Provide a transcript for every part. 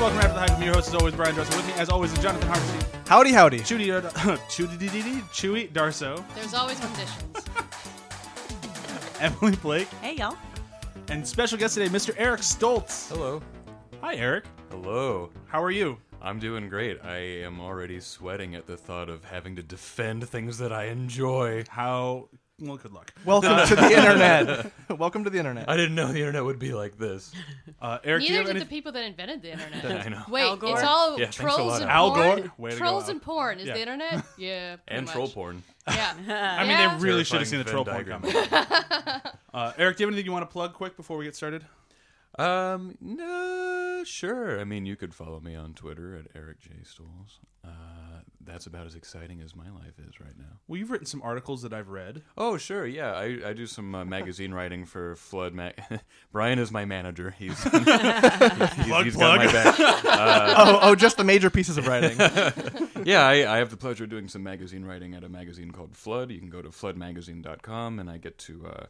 So fuck yes, welcome after the hype. I'm your host as always, Brian Dressel. With me as always is Jonathan Hardesty, Howdy, howdy. Chewy, uh, Chewy, Chewy Darso, There's always conditions. Emily Blake, Hey, y'all. and special guest today, Mr. Eric Stoltz. Hello. Hi, Eric. Hello. How are you? I'm doing great. I am already sweating at the thought of having to defend things that I enjoy. How? Well, good luck. Welcome to the internet. Welcome to the internet. I didn't know the internet would be like this. Uh, Eric, do you Neither have did any? the people that invented the internet. I know. Wait, Al Gore? it's all Yeah, thanks a trolls lot, and Al porn. Gore. Way to go, trolls Al. and porn is Yeah. the internet. Yeah, pretty And much. troll porn. Yeah, I mean, Yeah. they really should have seen the troll Terrifying porn Venn coming. uh, Eric, do you have anything you want to plug quick before we get started? Um, no, sure. I mean, you could follow me on Twitter at Eric J. Stools. Uh, that's about as exciting as my life is right now. Well, you've written some articles that I've read. Oh, sure. Yeah, I, I do some uh, magazine writing for Flood Mag. Brian is my manager. He's he's, he's got my back. oh, oh, just the major pieces of writing. yeah, I, I have the pleasure of doing some magazine writing at a magazine called Flood. You can go to floodmagazine.com, and I get to.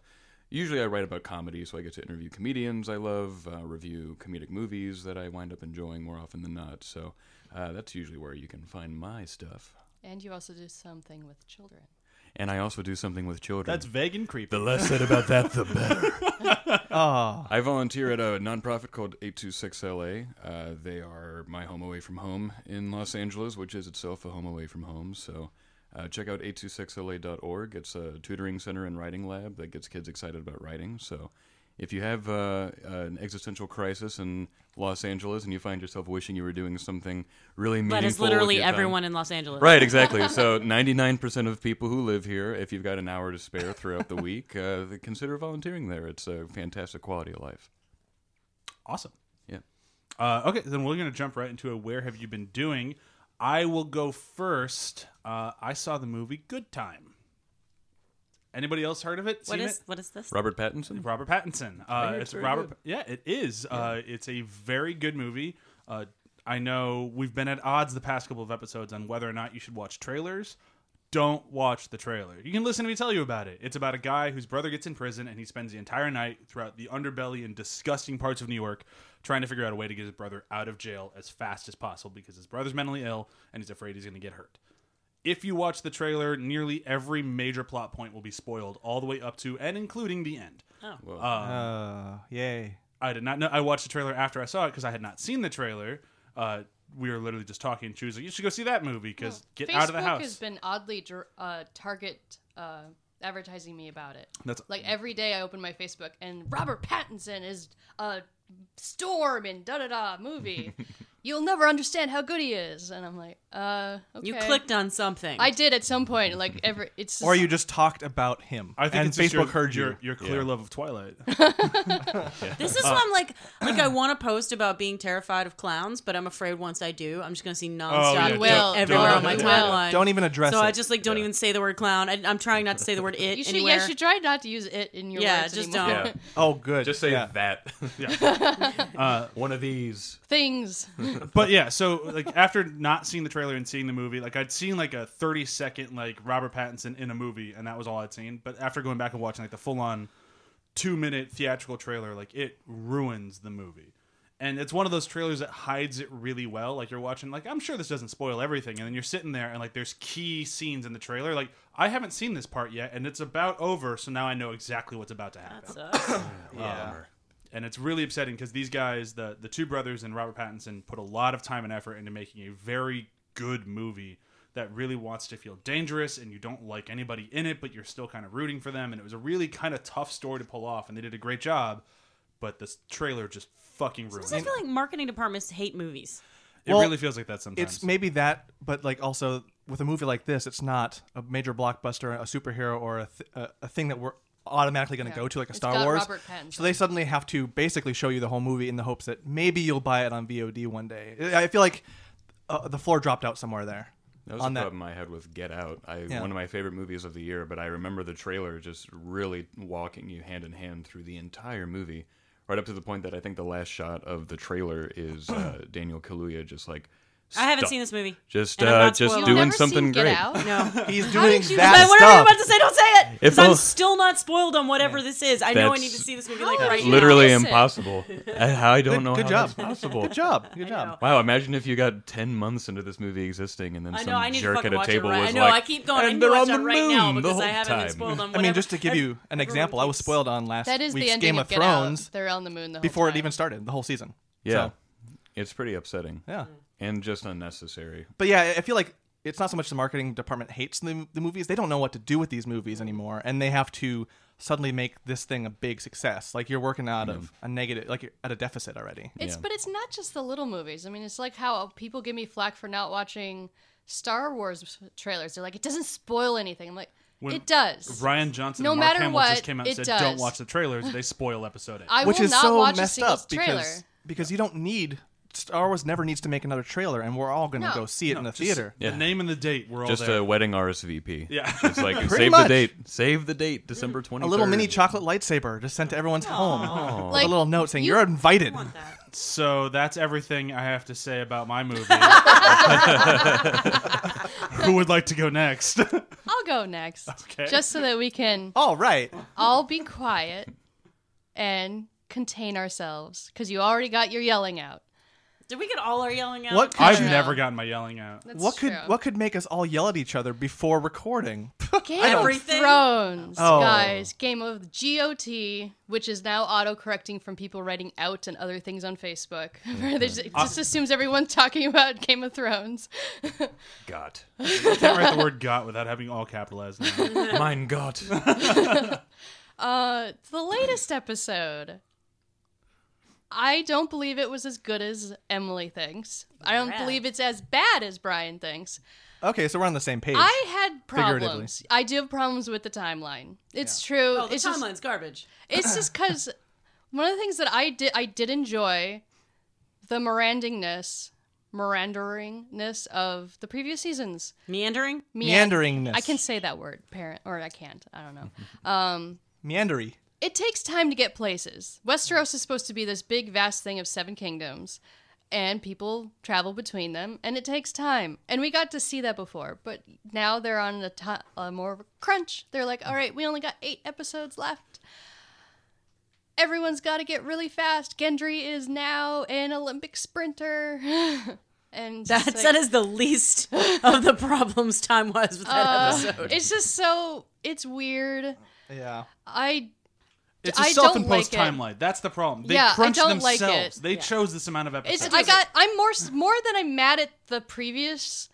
Usually, I write about comedy, so I get to interview comedians I love, uh, review comedic movies that I wind up enjoying more often than not. So uh, that's usually where you can find my stuff. and you also do something with children. And I also do something with children. That's vague and creepy. the less said about that, the better. Oh, I volunteer at a nonprofit called 826LA. Uh, they are my home away from home in Los Angeles, which is itself a home away from home. So uh, check out 826LA.org. It's a tutoring center and writing lab that gets kids excited about writing. So if you have uh, an existential crisis in Los Angeles and you find yourself wishing you were doing something really meaningful, That is with literally your time- everyone in Los Angeles. Right, exactly. So 99% of people who live here, if you've got an hour to spare throughout the week, uh, consider volunteering there. It's a fantastic quality of life. Awesome. Yeah. Uh, okay, then we're going to jump right into a where have you been doing. I will go first. Uh, I saw the movie Good Time. Anybody else heard of it? What Seen is it? what is this? Robert Pattinson? Robert Pattinson. Uh, it's it's Robert. good. Yeah, it is. Uh, it's a very good movie. Uh, I know we've been at odds the past couple of episodes on whether or not you should watch trailers. Don't watch the trailer. You can listen to me tell you about it. It's about a guy whose brother gets in prison and he spends the entire night throughout the underbelly and disgusting parts of New York trying to figure out a way to get his brother out of jail as fast as possible because his brother's mentally ill and he's afraid he's going to get hurt if you watch the trailer, nearly every major plot point will be spoiled, all the way up to and including the end. Whoa. uh, yay. I did not know. I watched the trailer after I saw it because I had not seen the trailer. Uh, we were literally just talking. She was like, "You should go see that movie because get Facebook out of the house." Facebook has been oddly uh, target uh, advertising me about it. That's Like every day I open my Facebook and Robert Pattinson is a storm in da da da movie. You'll never understand how good he is, and I'm like, uh, okay. You clicked on something. I did at some point. Like every, it's Or you just talked about him. I think and it's Facebook your, heard you. your, your clear Yeah. love of Twilight. This is why I'm like, like I want to post about being terrified of clowns, but I'm afraid once I do, I'm just gonna see nonstop yeah, will. everywhere on my timeline. Don't even address so it. I just like don't even say the word clown. I, I'm trying not to say the word it you should, anywhere. yeah, you should try not to use it in your Yeah, words just anymore. don't. Yeah. oh, good. Just say yeah. that. One of these. Things. but yeah, so like after not seeing the trailer and seeing the movie, like I'd seen like a thirty second like Robert Pattinson in a movie, and that was all I'd seen. But after going back and watching like the full on two minute theatrical trailer, like it ruins the movie. And it's one of those trailers that hides it really well. Like you're watching, like I'm sure this doesn't spoil everything, and then you're sitting there and like there's key scenes in the trailer. Like I haven't seen this part yet, and it's about over, so now I know exactly what's about to happen That sucks. Yeah. Uh, and it's really upsetting because these guys, the the two brothers and Robert Pattinson, put a lot of time and effort into making a very good movie that really wants to feel dangerous, and you don't like anybody in it, but you're still kind of rooting for them. And it was a really kind of tough story to pull off, and they did a great job. But this trailer just fucking ruined Sometimes I it. feel like marketing departments hate movies. It Well, really feels like that sometimes. It's maybe that, but like also with a movie like this, it's not a major blockbuster, a superhero, or a, th- a, a thing that we're automatically going to Yeah. go to, like a It's Star got Wars. Robert Pattinson. So they suddenly have to basically show you the whole movie in the hopes that maybe you'll buy it on VOD one day. I feel like uh, the floor dropped out somewhere there. That was on the that. problem I had with Get Out. I Yeah. one of my favorite movies of the year, but I remember the trailer just really walking you hand in hand through the entire movie, right up to the point that I think the last shot of the trailer is uh, Daniel Kaluuya just like I haven't seen this movie. Just And I'm uh, not just spoiled. You've doing never something seen Get great. Out? No. He's How doing did you- that But whatever I'm stuff. about to say, don't say it. If Because I'm I'll- still not spoiled on whatever this is. I know I That's- need to see this movie like How right you now. Literally Listen. impossible. I, I don't Good- know good how job. that's possible. Good job. Good job. Wow, imagine if you got 10 months into this movie existing and then I some know. I need to jerk fucking at a watch it table right. was I know. like, I keep going. I and need to they're watch on it the right now moon the because I whole haven't been time. spoiled on I whatever. mean, just to give you an example, I was spoiled on last That is week's the ending Game of of Get Thrones They're on the moon the whole before it time. even started, the whole season. Yeah. So, It's pretty upsetting yeah. And just unnecessary. But yeah, I feel like it's not so much the marketing department hates the, the movies; they don't know what to do with these movies mm. anymore, and they have to suddenly make this thing a big success. Like you're working out of mm. a negative, like you're at a deficit already. It's Yeah. but it's not just the little movies. I mean, it's like how people give me flack for not watching Star Wars trailers. They're like, it doesn't spoil anything. I'm like, When it does. Rian Johnson No and Mark matter Hamill what, just came out and it said, "Don't watch the trailers; they spoil episode eight. I Which will is not so watch a messed single up trailer. because because you don't need Star Wars never needs to make another trailer, and we're all going to No. go see it in the Just theater. The name and the date. We're all Just there. a wedding RSVP. Yeah. It's like, save much. the date. Save the date, December 23rd. A little mini chocolate lightsaber just sent to everyone's home. With Like, a little note saying you- you, are invited. want that. So that's everything I have to say about my movie. Who would like to go next? I'll go next. Okay. Just so that we can All right. all be quiet and contain ourselves. Because you already got your yelling out. Did we get all our yelling out? What could I've you- never gotten my yelling out. That's what could true. what could make us all yell at each other before recording? Game Everything? of Thrones, Oh. guys. Game of GOT, which is now auto correcting from people writing out and other things on Facebook. Where they just, it just assumes everyone's talking about Game of Thrones. Got. I can't write the word "got" without having all capitalized now. mein Gott. Uh, the latest episode. I don't believe it was as good as Emily thinks. I don't Rad. believe it's as bad as Brian thinks. Okay, so we're on the same page. I had Figuratively. problems. I do have problems with the timeline. It's true. Oh, the it's just timeline's garbage. it's just because one of the things that I did I did enjoy the Mirandingness, Miranderingness of the previous seasons. Meandering? Mean- Meanderingness. I can say that word, parent, or I can't. I don't know. Um, Meandery. It takes time to get places. Westeros is supposed to be this big, vast thing of seven kingdoms, and people travel between them, and it takes time. And we got to see that before, but now they're on a, ti a more of a crunch. They're like, all right, we only got eight episodes left. Everyone's got to get really fast. Gendry is now an Olympic sprinter. and that's like, that is the least of the problems time wise with that uh, episode. It's just so, it's weird. Yeah. I It's a I self-imposed like timeline. That's the problem. They Yeah, I crunched don't like themselves. it. They chose this amount of episodes. It's I got I'm more more than I'm mad at the previous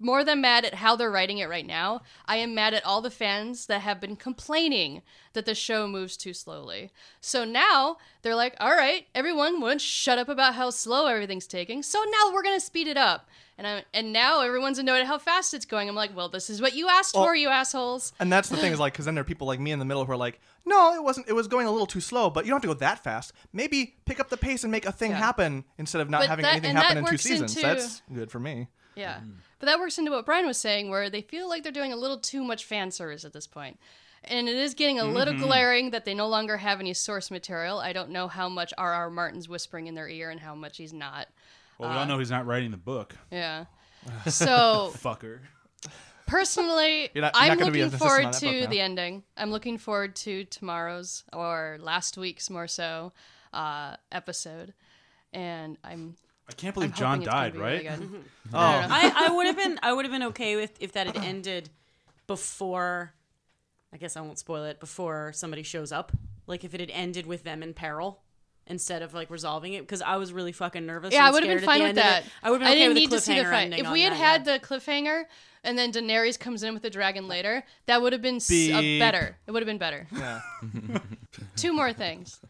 more than mad at how they're writing it right now. I am mad at all the fans that have been complaining that the show moves too slowly. So now they're like, "All right, everyone would shut up about how slow everything's taking. So now we're going to speed it up." And I and now everyone's annoyed at how fast it's going. I'm like, "Well, this is what you asked Well- for, you assholes." And that's the thing is like, because then there are people like me in the middle who are like, no, it wasn't. It was going a little too slow, but you don't have to go that fast. Maybe pick up the pace and make a thing Yeah. happen instead of not But having that- anything and happen that in two works seasons. into- That's good for me. Yeah. Mm. But that works into what Brian was saying, where they feel like they're doing a little too much fan service at this point. And it is getting a little mm-hmm. glaring that they no longer have any source material. I don't know how much R.R. Martin's whispering in their ear and how much he's not. well, we all uh, know he's not writing the book. Yeah. So Fucker. Personally, You're not- you're I'm not gonna be looking forward to book the ending. I'm looking forward to tomorrow's or last week's more so uh, episode. And I'm I can't I'm believe John hoping it's gonna died, be right? really. Oh, I, I would have been I would have been okay with if that had ended before I guess I won't spoil it before somebody shows up. Like if it had ended with them in peril instead of like resolving it because I was really fucking nervous. Yeah, I would have been fine with that. I would have been okay didn't with need the to see the cliffhanger fight. ending If we had that, had yeah. the cliffhanger and then Daenerys comes in with the dragon later, that would have been s- uh, Beep. better. It would have been better. yeah. Two more things.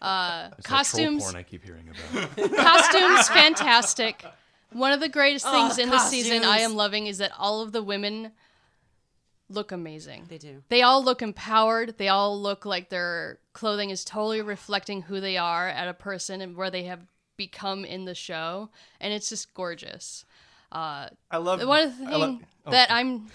Uh, It's that troll costumes, porn I keep hearing about. costumes, fantastic. One of the greatest Oh, things in the season I costumes. am loving is that all of the women look amazing. they do. They all look empowered. They all look like their clothing is totally reflecting who they are at a person and where they have become in the show, and it's just gorgeous. Uh, I love one of the I love- oh. that I'm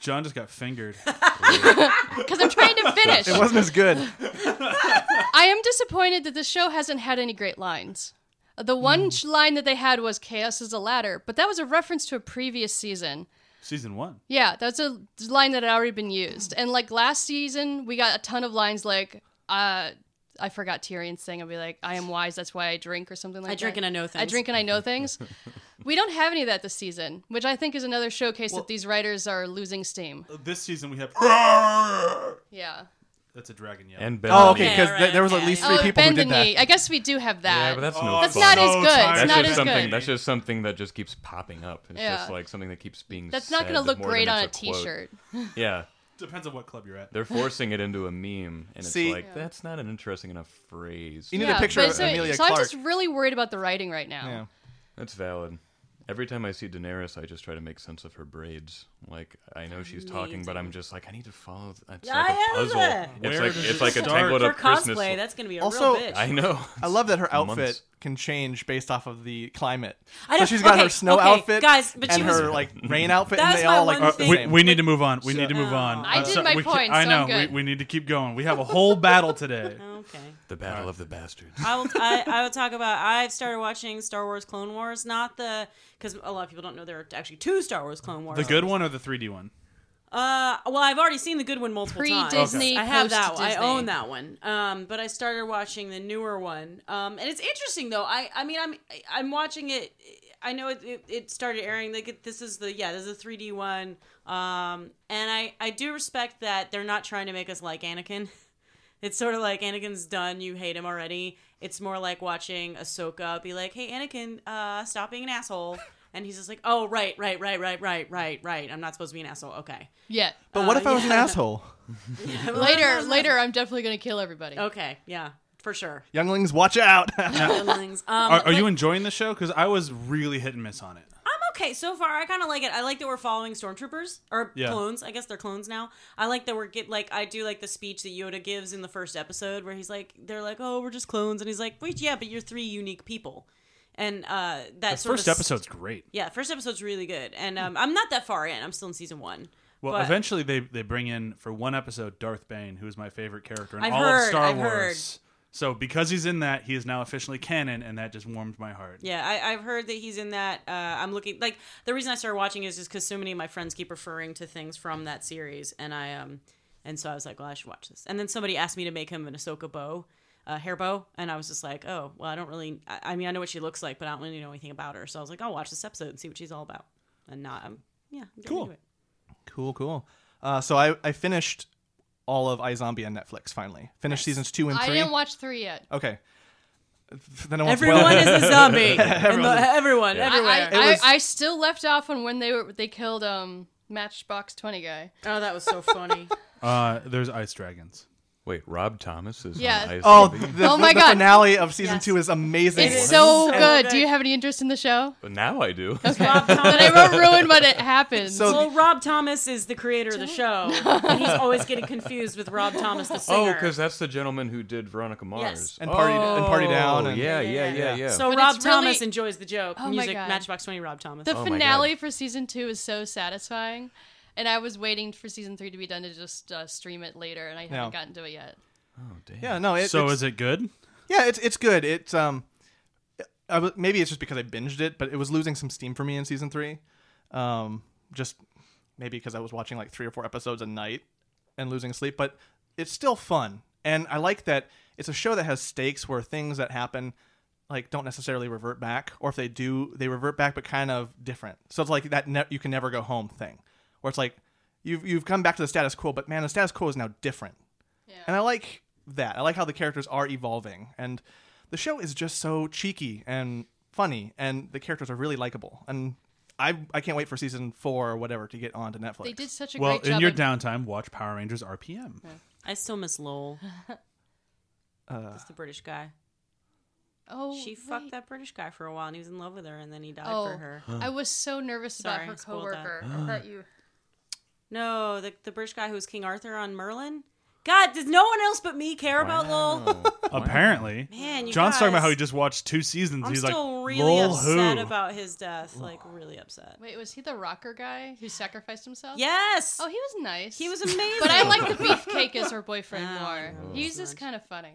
John just got fingered. because I'm trying to finish. It wasn't as good. I am disappointed that the show hasn't had any great lines. The one sh line that they had was "Chaos is a ladder," but that was a reference to a previous season. Season one. Yeah, that's a line that had already been used. And like last season, we got a ton of lines like, uh, I forgot Tyrion's thing. I'll be like, I am wise, that's why I drink, or something like that. I drink and I know things. I drink and I know things. we don't have any of that this season, which I think is another showcase that these writers are losing steam. Uh, this season we have. Yeah. That's a dragon yell. And Ben. Oh, okay, Okay, because alright, there was at okay. least three Oh, people who did the that. I guess we do have that. Yeah, but that's oh, no Oh, That's fun. not as good. It's tired. That's not just as something. good. That's just something that just keeps popping up. It's Yeah. just like something that keeps being. That's not going going to look great on a it's quote. t-shirt. Yeah, Depends on what club you're at. they're forcing it into a meme, and it's like Yeah. that's not an interesting enough phrase. You need yeah, a picture of so, Emilia so Clarke. I'm just really worried about the writing right now. yeah. That's valid. Every time I see Daenerys, I just try to make sense of her braids. Like I know she's talking, but I'm just like I need to follow. th- It's Yeah, like a puzzle. know. It's Where like does it's it like a start? tangled For up Christmas. cosplay, that's going to be a Also- real bitch. I know. I love that her outfit Months. can change based off of the climate. I so know- she's got okay, her snow okay, outfit, guys, but and she was- her like rain outfit, and That's they my all like one look the thing. we, same. Uh, we need to move on. We need to move Oh. on. I I'm did so- my we ca- point, I so know. I'm good. We, we need to keep going. We have a whole battle today. Okay. The Battle of the Bastards. I will. I, I will talk about. I've started watching Star Wars Clone Wars, not the because a lot of people don't know there are actually two Star Wars Clone Wars. The good one or the 3D one? Uh, well, I've already seen the good one multiple times. Pre-Disney, I have that. one. I own that one. Um, but I started watching the newer one. Um, and it's interesting though. I, I mean, I'm, I'm watching it. I know it, it, it started airing. Like it- this is the yeah, this is a 3D one. Um, and I, I do respect that they're not trying to make us like Anakin. It's sort of like Anakin's done. You hate him already. It's more like watching Ahsoka be like, "Hey, Anakin, uh, stop being an asshole." And he's just like, "Oh, right, right, right, right, right, right, right. I'm not supposed to be an asshole. Okay." Yeah. but what uh, if I was an yeah. asshole? Later, later, I'm definitely going to kill everybody. Okay, yeah, for sure. Younglings, watch out! Feelings. Um, Are, are but you enjoying the show? Because I was really hit and miss on it. Okay so far. I kind of like it. I like that we're following stormtroopers or Yeah. clones. I guess they're clones now. I like that we're get like I do like the speech that Yoda gives in the first episode where he's like, they're like, oh, we're just clones, and he's like, wait, yeah, but you're three unique people, and uh, that The sort first of episode's great. Yeah, first episode's really good, and um, I'm not that far in. I'm still in season one. Well, But- eventually they they bring in for one episode Darth Bane, who is my favorite character in I've all heard, of Star I've Wars. Heard. So because he's in that, he is now officially canon, and that just warmed my heart. Yeah, I, I've heard that he's in that. Uh, I'm looking like the reason I started watching is just because so many of my friends keep referring to things from that series, and I um, and so I was like, well, I should watch this. And then somebody asked me to make him an Ahsoka bow, uh, hair bow, and I was just like, oh, well, I don't really. I, I mean, I know what she looks like, but I don't really know anything about her. So I was like, I'll watch this episode and see what she's all about. And not, um, yeah, I'm Cool. into it. cool, cool. Uh, so I, I finished all of iZombie on Netflix. Finally, finished seasons two and I three. didn't watch three yet. okay. Then I won't spoil Everyone it. is a zombie. And the- everyone, I, everywhere. I, It I, was- I still left off on when they were they killed um Matchbox Twenty guy. oh, that was so funny. Uh, there's ice dragons. Wait, Rob Thomas is Yeah. on Ice Oh, Zombie? the, Oh my the God. finale of season Yes. two is amazing. It's is so so good. good. Do you have any interest in the show? But now I do. Rob But I won't ruin what it happens. So- Well, Rob Thomas is the creator of the show, and he's always getting confused with Rob Thomas, the oh, singer. Oh, because that's the gentleman who did Veronica Mars. Yes. And Party- and Party oh, Down Oh, and- yeah, yeah, yeah, Yeah. yeah. So But Rob it's really- Thomas enjoys the joke. Oh my Music God. Matchbox Twenty. Rob Thomas. the Oh finale for season two is so satisfying, and I was waiting for season three to be done to just uh, stream it later, and I haven't Yeah. gotten to it yet. oh, damn. yeah, no. It, so it's, is it good? Yeah, it's it's good. It's um, I w- maybe it's just because I binged it, but it was losing some steam for me in season three. Um, just maybe because I was watching like three or four episodes a night and losing sleep, but it's still fun, and I like that it's a show that has stakes where things that happen like don't necessarily revert back, or if they do, they revert back, but kind of different. So it's like that ne- you can never go home thing, where it's like you've you've come back to the status quo, but man, the status quo is now different. And I like that. I like how the characters are evolving. And the show is just so cheeky and funny, and the characters are really likable. And I I can't wait for season four or whatever to get onto Netflix. They did such a Well, great job. Well, in your at- downtime, watch Power Rangers RPM. I still miss Lowell. Uh, That's the British guy. oh, She wait. fucked that British guy for a while, and he was in love with her, and then he died Oh, for her. I was so nervous Sorry, about her I that. coworker. I thought you. No, the the British guy who was King Arthur on Merlin. God, does no one else but me care about Lowell? Wow. Apparently, Man, you John's talking about how he just watched two seasons. I'm He's still like, really "Lol, upset who?" about his death. Like, really upset. Wait, was he the rocker guy who sacrificed himself? Yes. Oh, he was nice. he was amazing. But I like the beefcake as her boyfriend Oh, more. no. He's just kind of funny.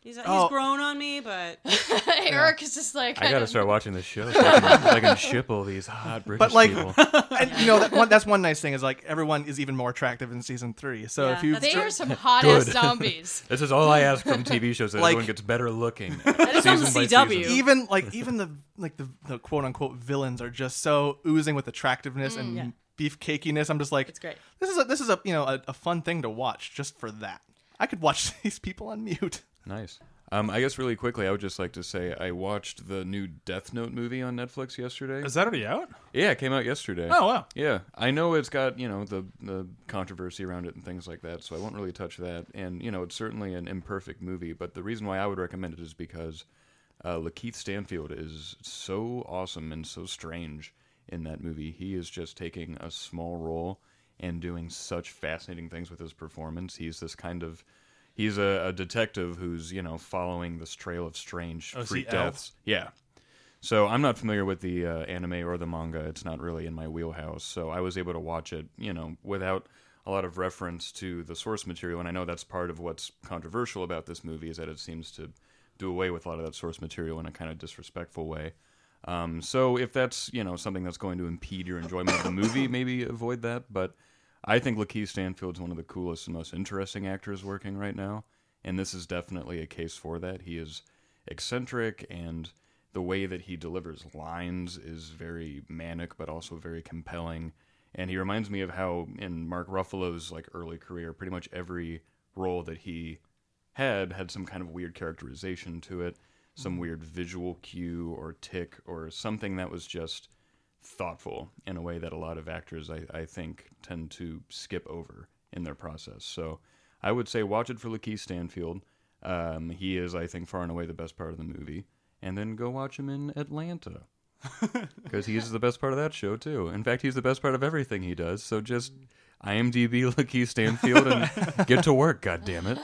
He's, he's Oh. grown on me, but Eric is just like I gotta start watching this show so I can, so I can ship all these hot British But like, people. and, you know, that one, that's one nice thing is like everyone is even more attractive in season three. So Yeah, if you that's They are some hot ass zombies. This is all I ask from TV shows that Like- everyone gets better looking. That is on the CW. even like even the like the, the quote unquote villains are just so oozing with attractiveness and mm, Yeah. beefcakiness. I'm just like, It's great. This is a this is a you know a, a fun thing to watch just for that. I could watch these people on mute. Nice. Um, I guess really quickly, I would just like to say I watched the new Death Note movie on Netflix yesterday. Is that already out? Yeah, it came out yesterday. Oh wow. Yeah, I know it's got you know the the controversy around it and things like that, so I won't really touch that. And you know, it's certainly an imperfect movie, but the reason why I would recommend it is because uh, Lakeith Stanfield is so awesome and so strange in that movie. He is just taking a small role and doing such fascinating things with his performance. He's this kind of he's a, a detective who's you know following this trail of strange Oh, freak deaths. Yeah. So I'm not familiar with the uh, anime or the manga. It's not really in my wheelhouse. So I was able to watch it, you know, without a lot of reference to the source material. And I know that's part of what's controversial about this movie is that it seems to do away with a lot of that source material in a kind of disrespectful way. Um, so if that's you know something that's going to impede your enjoyment of the movie, maybe avoid that. But I think Lakeith Stanfield's one of the coolest and most interesting actors working right now, and this is definitely a case for that. He is eccentric, and the way that he delivers lines is very manic, but also very compelling. And he reminds me of how in Mark Ruffalo's like early career, pretty much every role that he had had some kind of weird characterization to it, some mm-hmm. weird visual cue or tick or something that was just thoughtful in a way that a lot of actors I, I think tend to skip over in their process. So I would say watch it for Lakeith Stanfield. Um, he is, I think, far and away the best part of the movie. And then go watch him in Atlanta. Because he's the best part of that show, too. In fact, he's the best part of everything he does. So just IMDb Lakeith Stanfield and get to work, God damn it.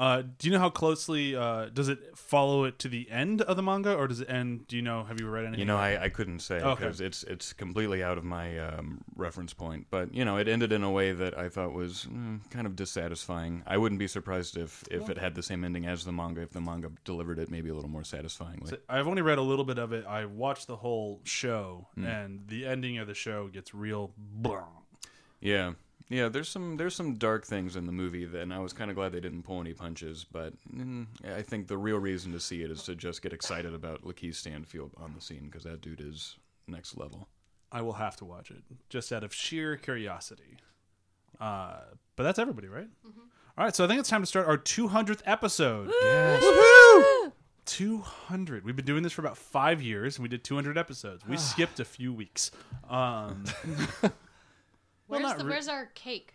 Uh, do you know how closely uh, does it follow it to the end of the manga, or does it end? Do you know? Have you read anything? You know, I, I couldn't say Okay. because it's it's completely out of my um, reference point. But you know, it ended in a way that I thought was mm, kind of dissatisfying. I wouldn't be surprised if if it had the same ending as the manga. If the manga delivered it maybe a little more satisfyingly. So I've only read a little bit of it. I watched the whole show, and the ending of the show gets real. Blah. Yeah, yeah. There's some there's some dark things in the movie, that, and I was kind of glad they didn't pull any punches. But mm, I think the real reason to see it is to just get excited about Lakeith Stanfield on the scene because that dude is next level. I will have to watch it just out of sheer curiosity. Uh, but that's everybody, right? All right, so I think it's time to start our 200th episode. Woohoo! 200. We've been doing this for about five years, and we did 200 episodes. We skipped a few weeks. Um, Where's not the re- where's our cake?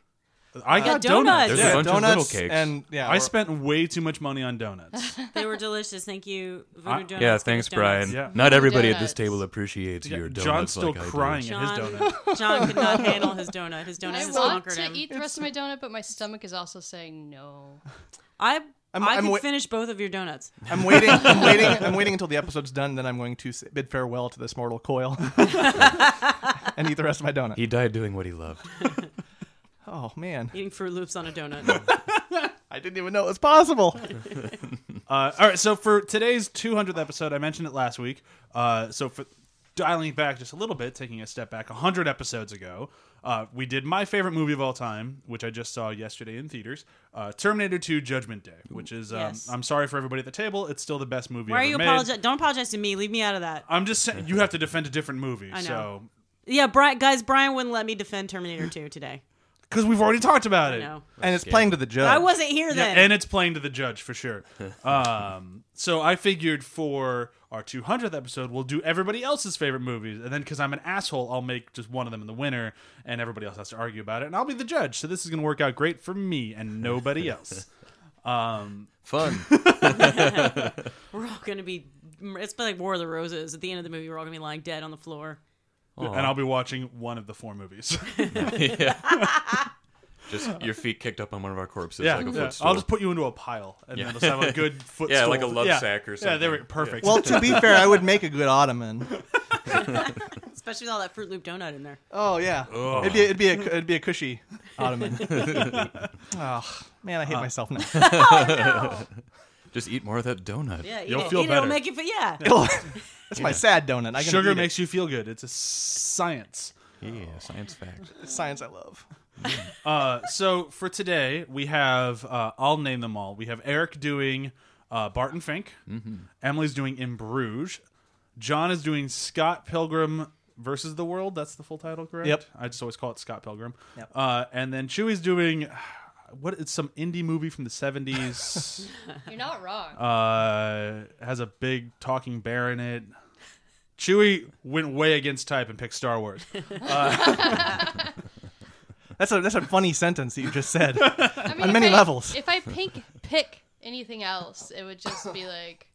I got donuts. donuts. There's a Yeah. bunch of little donuts cakes. and yeah, I we're- spent way too much money on donuts. they were delicious. Thank you, Voodoo Uh, Donuts. Yeah, thanks, donuts. Brian. Yeah. Not everybody at this table appreciates Yeah, your donuts. John's still like I do. crying at his John, donut. John could not handle his donut. His donut I has want to him. eat the rest of my donut, but my stomach is also saying no. I I'm- I I'm could wa- finish both of your donuts. I'm waiting. I'm waiting. I'm waiting until the episode's done. Then I'm going to bid farewell to this mortal coil and eat the rest of my donut. He died doing what he loved. Oh man, Eating Froot Loops on a donut. I didn't even know it was possible. Uh, all right, so for today's 200th episode, I mentioned it last week. Uh, so for dialing back just a little bit, taking a step back, 100 episodes ago, uh, we did my favorite movie of all time, which I just saw yesterday in theaters, uh, Terminator 2: Judgment Day, which is um, Yes. I'm sorry for everybody at the table, it's still the best movie Why are ever you made. apologize? Don't apologize to me. Leave me out of that. I'm just saying you have to defend a different movie. I know. So Yeah, Brian, guys, Brian wouldn't let me defend Terminator 2 today. because we've already talked about I it. know. and it's playing to the judge. I wasn't here Yeah, then. and it's playing to the judge for sure. um, so I figured for our 200th episode, we'll do everybody else's favorite movies, and then because I'm an asshole, I'll make just one of them in the winner, and everybody else has to argue about it, and I'll be the judge. So this is going to work out great for me and nobody else. Um, Fun. we're all going to be. It's like War of the Roses. At the end of the movie, we're all going to be lying dead on the floor. And I'll be watching one of the four movies. Just your feet kicked up on one of our corpses yeah, like a yeah. footstool. I'll just put you into a pile, and Yeah. then just have a good footstool. Yeah, like a love yeah. sack or something. Yeah, they were something. perfect. well, to be fair, I would make a good ottoman. Especially with all that Froot Loop donut in there. Oh yeah, it'd be it'd be a it'd be a cushy ottoman. oh man, I hate uh. myself now. Oh, Just eat more of that donut. Yeah, eat You'll it. feel eat It, better. it'll make you feel, yeah. That's my sad donut. I can Sugar eat makes you feel good. It's a science. Yeah, science fact. science I love. Uh, so for today, we have uh, I'll name them all. We have Eric doing uh, Barton Fink. Emily's doing In Bruges. John is doing Scott Pilgrim versus the World. That's the full title, correct? Yep. I just always call it Scott Pilgrim. Yep. Uh, and then Chewy's doing what? It's some indie movie from the seventies. You're not wrong. uh, has a big talking bear in it. Chewy went way against type and picked Star Wars. That's a that's a funny sentence that you just said. I mean, on if many I- levels. If I pink, pick anything else, it would just be like,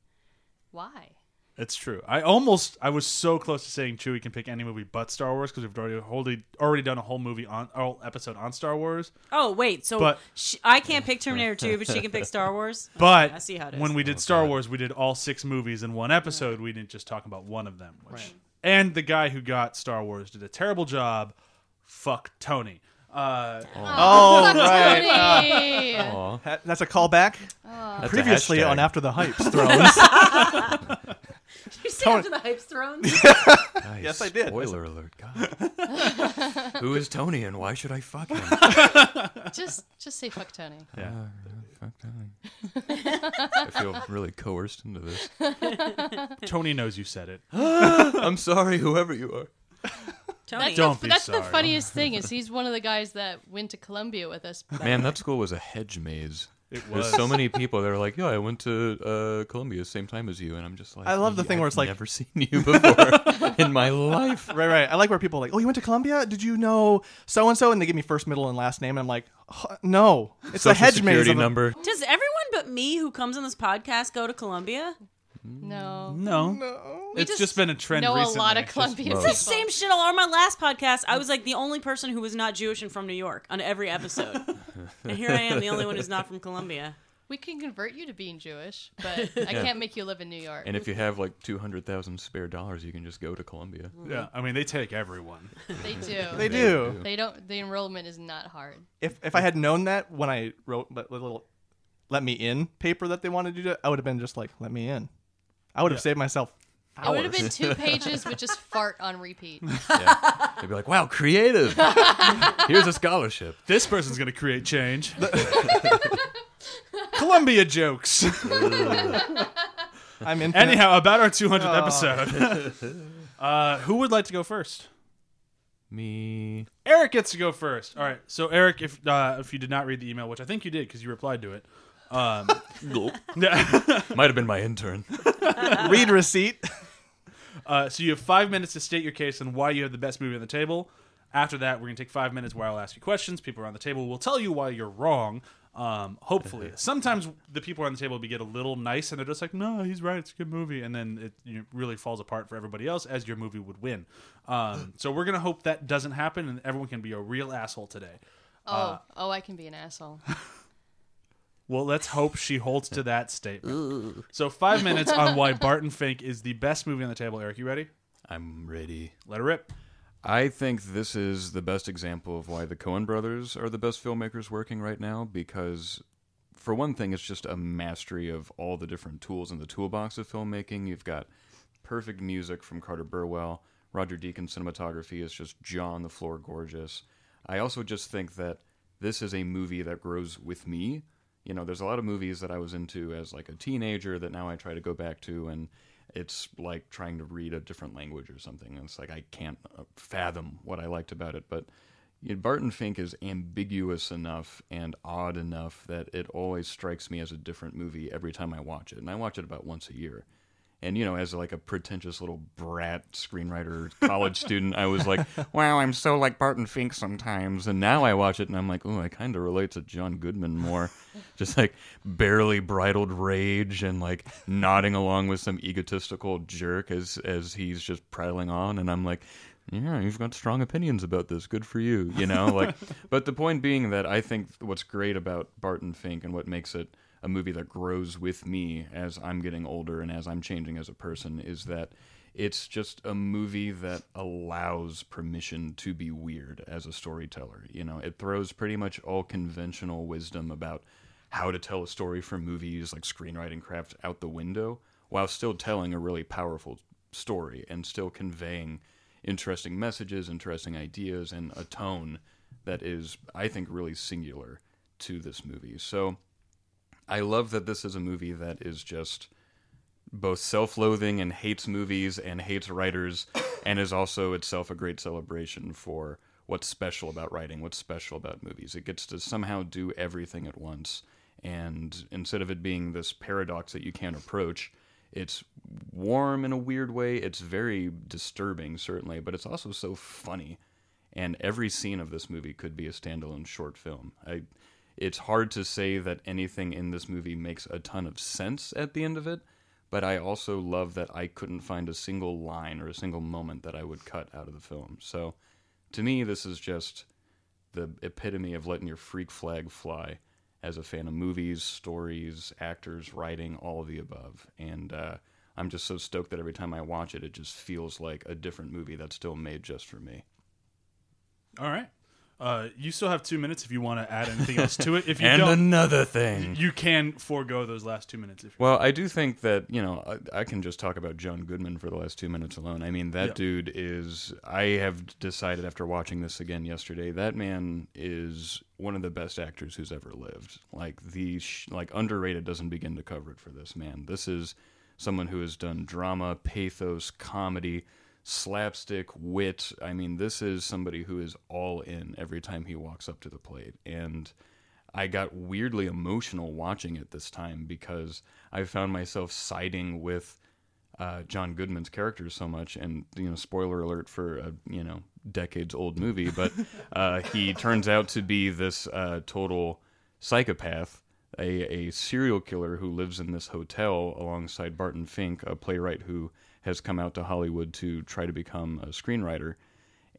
why? It's true. I almost I was so close to saying Chewie can pick any movie but Star Wars because we've already already already done a whole movie on a whole episode on Star Wars. Oh, wait. So But- sh- I can't pick Terminator 2, but she can pick Star Wars? But I see how it is. when we did Star Wars, we did all six movies in one episode. We didn't just talk about one of them. Which, And the guy who got Star Wars did a terrible job. Fuck Tony. Uh, oh Fuck right, Tony! Aw, Ha- that's a callback. that's Previously hashtag. on After the Hypes Thrones. you say after the Hype's Thrones? Nice. Yes, I did. Spoiler alert. God. Who is Tony and why should I fuck him? just, just say fuck Tony. yeah. fuck Tony. I feel really coerced into this. Tony knows you said it. I'm sorry, whoever you are. Tony. That's, Don't the, be that's the funniest thing is he's one of the guys that went to Columbia with us. Man, that school was a hedge maze. It There's so many people that are like, "Yeah, I went to uh, Columbia same time as you," and I'm just like, I love the thing where I've it's like- never seen you before in my life. right, right. I like where people are like, "Oh, you went to Columbia? Did you know so and so?" And they give me first, middle, and last name, and I'm like, "Huh, "No, it's Social a hedge maze." security Of a- number. Does everyone but me who comes on this podcast go to Columbia? No. no. No. We It's just been a trend know recently. a lot of It's just- Columbia Well- people. Same shit all on my last podcast. I was like the only person who was not Jewish and from New York on every episode. and here I am, the only one who's not from Columbia. We can convert you to being Jewish, but I can't make you live in New York. And if you have like two hundred thousand spare dollars, you can just go to Columbia. Mm. Yeah, I mean they take everyone. they do. They do. They don't. The enrollment is not hard. If if I had known that when I wrote that little "let me in" paper that they wanted to do, I would have been just like, "Let me in." I would have Yeah. saved myself. It would have been two pages with just fart on repeat. Yeah. They'd be like, "Wow, creative! Here's a scholarship." This person's gonna create change. Columbia jokes. I'm in. Anyhow, about our 200th Oh. episode. uh, who would like to go first? Me. Eric gets to go first. All right. So Eric, if uh, if you did not read the email, which I think you did because you replied to it. Um, yeah. Might have been my intern. read receipt. uh, so you have five minutes to state your case and why you have the best movie on the table. After that, we're gonna take five minutes where I'll ask you questions. People around the table will tell you why you're wrong. Um, hopefully, sometimes the people around the table will get a little nice and they're just like, "No, he's right. It's a good movie," and then it you know, really falls apart for everybody else as your movie would win. Um, so we're gonna hope that doesn't happen and everyone can be a real asshole today. Oh, oh, I can be an asshole. Well, let's hope she holds to that statement. So five minutes on why Barton Fink is the best movie on the table. Eric, you ready? I'm ready. Let her rip. I think this is the best example of why the Coen brothers are the best filmmakers working right now because for one thing it's just a mastery of all the different tools in the toolbox of filmmaking. You've got perfect music from Carter Burwell. Roger Deakins cinematography is just jaw on the floor gorgeous. I also just think that this is a movie that grows with me. You know, there's a lot of movies that I was into as like a teenager that now I try to go back to and it's like trying to read a different language or something. It's like I can't uh, fathom what I liked about it. But you know, Barton Fink is ambiguous enough and odd enough that it always strikes me as a different movie every time I watch it. And I watch it about once a year. And you know, as like a pretentious little brat screenwriter college student, I was like, "Wow, I'm so like Barton Fink sometimes." And now I watch it and I'm like, "Oh, I kind of relate to John Goodman more." Just like barely bridled rage and like nodding along with some egotistical jerk as as he's just prattling on, and I'm like, "Yeah, you've got strong opinions about this. Good for you." You know, like. but the point being that I think what's great about Barton Fink and what makes it a movie that grows with me as I'm getting older and as I'm changing as a person is that it's just a movie that allows permission to be weird as a storyteller. You know, it throws pretty much all conventional wisdom about how to tell a story for movies like screenwriting craft out the window while still telling a really powerful story and still conveying interesting messages, interesting ideas, and a tone that is, I think, really singular to this movie. So I love that this is a movie that is just both self-loathing and hates movies and hates writers and is also itself a great celebration for what's special about writing what's special about movies. It gets to somehow do everything at once. And instead of it being this paradox that you can't approach it's warm in a weird way. It's very disturbing certainly but it's also so funny. And every scene of this movie could be a standalone short film. I, it's hard to say that anything in this movie makes a ton of sense at the end of it but I also love that I couldn't find a single line or a single moment that I would cut out of the film. So to me, this is just the epitome of letting your freak flag fly as a fan of movies, stories, actors, writing, all of the above. And uh, I'm just so stoked that every time I watch it, it just feels like a different movie that's still made just for me. All right. Uh, you still have two minutes if you want to add anything else to it. If you and don't, another thing. you can forego those last two minutes. If Well, I do think that you know I, I can just talk about John Goodman for the last two minutes alone. I mean, that Yeah. dude is. I have decided after watching this again yesterday, that man is one of the best actors who's ever lived. Like the sh- like underrated doesn't begin to cover it for this man. This is someone who has done drama, pathos, comedy, slapstick, wit. I mean, this is somebody who is all in every time he walks up to the plate and. I got weirdly emotional watching it this time because I found myself siding with uh, John Goodman's character so much. And you know, spoiler alert for a you know decades old movie, but uh, he turns out to be this uh, total psychopath, a, a serial killer who lives in this hotel alongside Barton Fink, a playwright who has come out to Hollywood to try to become a screenwriter.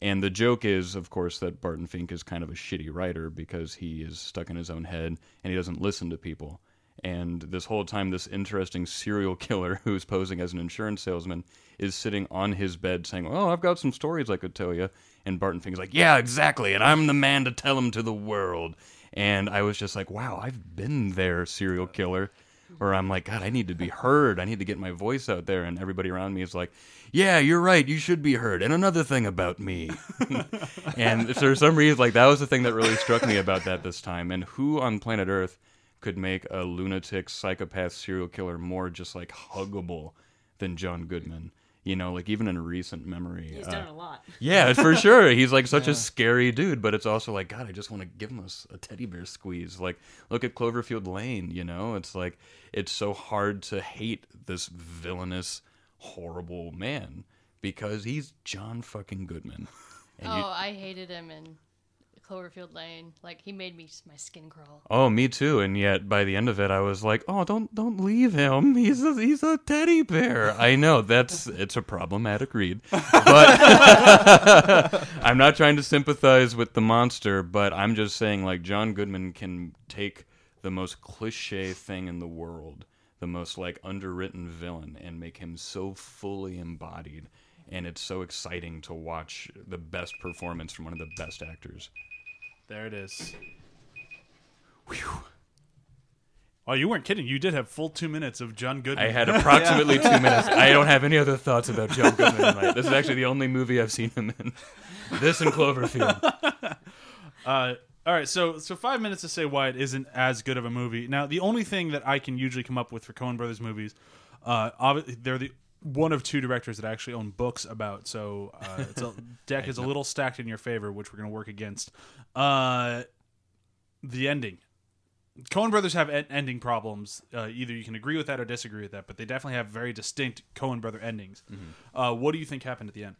And the joke is, of course, that Barton Fink is kind of a shitty writer because he is stuck in his own head and he doesn't listen to people. And this whole time, this interesting serial killer who's posing as an insurance salesman is sitting on his bed saying, Oh, I've got some stories I could tell you. And Barton Fink's like, Yeah, exactly. And I'm the man to tell them to the world. And I was just like, Wow, I've been there, serial killer where I'm like, God, I need to be heard. I need to get my voice out there. And everybody around me is like, Yeah, you're right. You should be heard. And another thing about me. and for some reason, like, that was the thing that really struck me about that this time. And who on planet Earth could make a lunatic, psychopath, serial killer more just like huggable than John Goodman? You know, like even in recent memory. He's uh, done a lot. yeah, for sure. He's like such a scary dude, but it's also like, God, I just want to give him a teddy bear squeeze. Like, look at Cloverfield Lane, you know? It's like, it's so hard to hate this villainous, horrible man because he's John fucking Goodman. And Oh, you- I hated him in Cloverfield Lane. Like he made me my skin crawl. Oh, me too. And yet, by the end of it, I was like, "Oh, don't don't leave him. He's a, he's a teddy bear." I know that's it's a problematic read, but I'm not trying to sympathize with the monster. But I'm just saying, like John Goodman can take the most cliche thing in the world, the most like underwritten villain, and make him so fully embodied. And it's so exciting to watch the best performance from one of the best actors. There it is. Oh, you weren't kidding. You did have full two minutes of John Goodman. I had approximately two minutes. I don't have any other thoughts about John Goodman tonight. This is actually the only movie I've seen him in. This and Cloverfield. Uh, all right, so so five minutes to say why it isn't as good of a movie. Now, the only thing that I can usually come up with for Coen Brothers movies, uh, obvi- they're the one of two directors that I actually own books about. So uh, it's a, deck is a little stacked in your favor, which we're going to work against. Uh, the ending. Coen Brothers have en- ending problems. Uh, either you can agree with that or disagree with that, but they definitely have very distinct Coen Brother endings. Uh, what do you think happened at the end?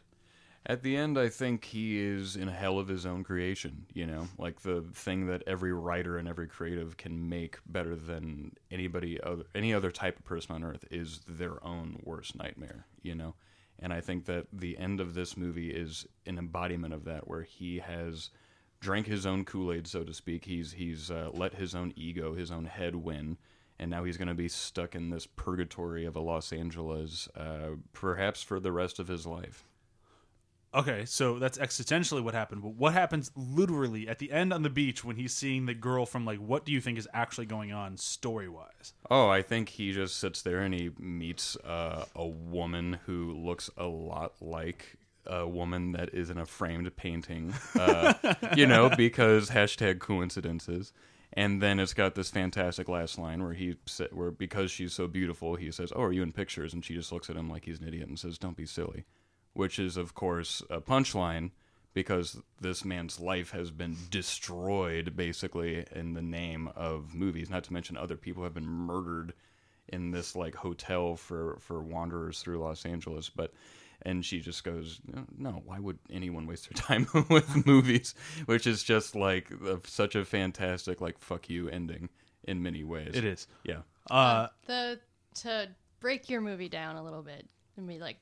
At the end, I think he is in hell of his own creation. You know, like the thing that every writer and every creative can make better than anybody other, any other type of person on earth is their own worst nightmare. You know, and I think that the end of this movie is an embodiment of that, where he has drank his own Kool Aid, so to speak. He's he's uh, let his own ego, his own head win, and now he's going to be stuck in this purgatory of a Los Angeles, uh, perhaps for the rest of his life. Okay, so that's existentially what happened. But what happens literally at the end on the beach when he's seeing the girl from like what do you think is actually going on story wise? Oh, I think he just sits there and he meets uh, a woman who looks a lot like a woman that is in a framed painting, uh, you know, because hashtag coincidences. And then it's got this fantastic last line where he where because she's so beautiful, he says, "Oh, are you in pictures?" And she just looks at him like he's an idiot and says, "Don't be silly," which is of course a punchline because this man's life has been destroyed basically in the name of movies. Not to mention other people have been murdered in this like hotel for for wanderers through Los Angeles, but and she just goes, "No, why would anyone waste their time with movies?" Which is just like a, such a fantastic like fuck you ending in many ways. It is. Yeah. Uh, the to break your movie down a little bit and be like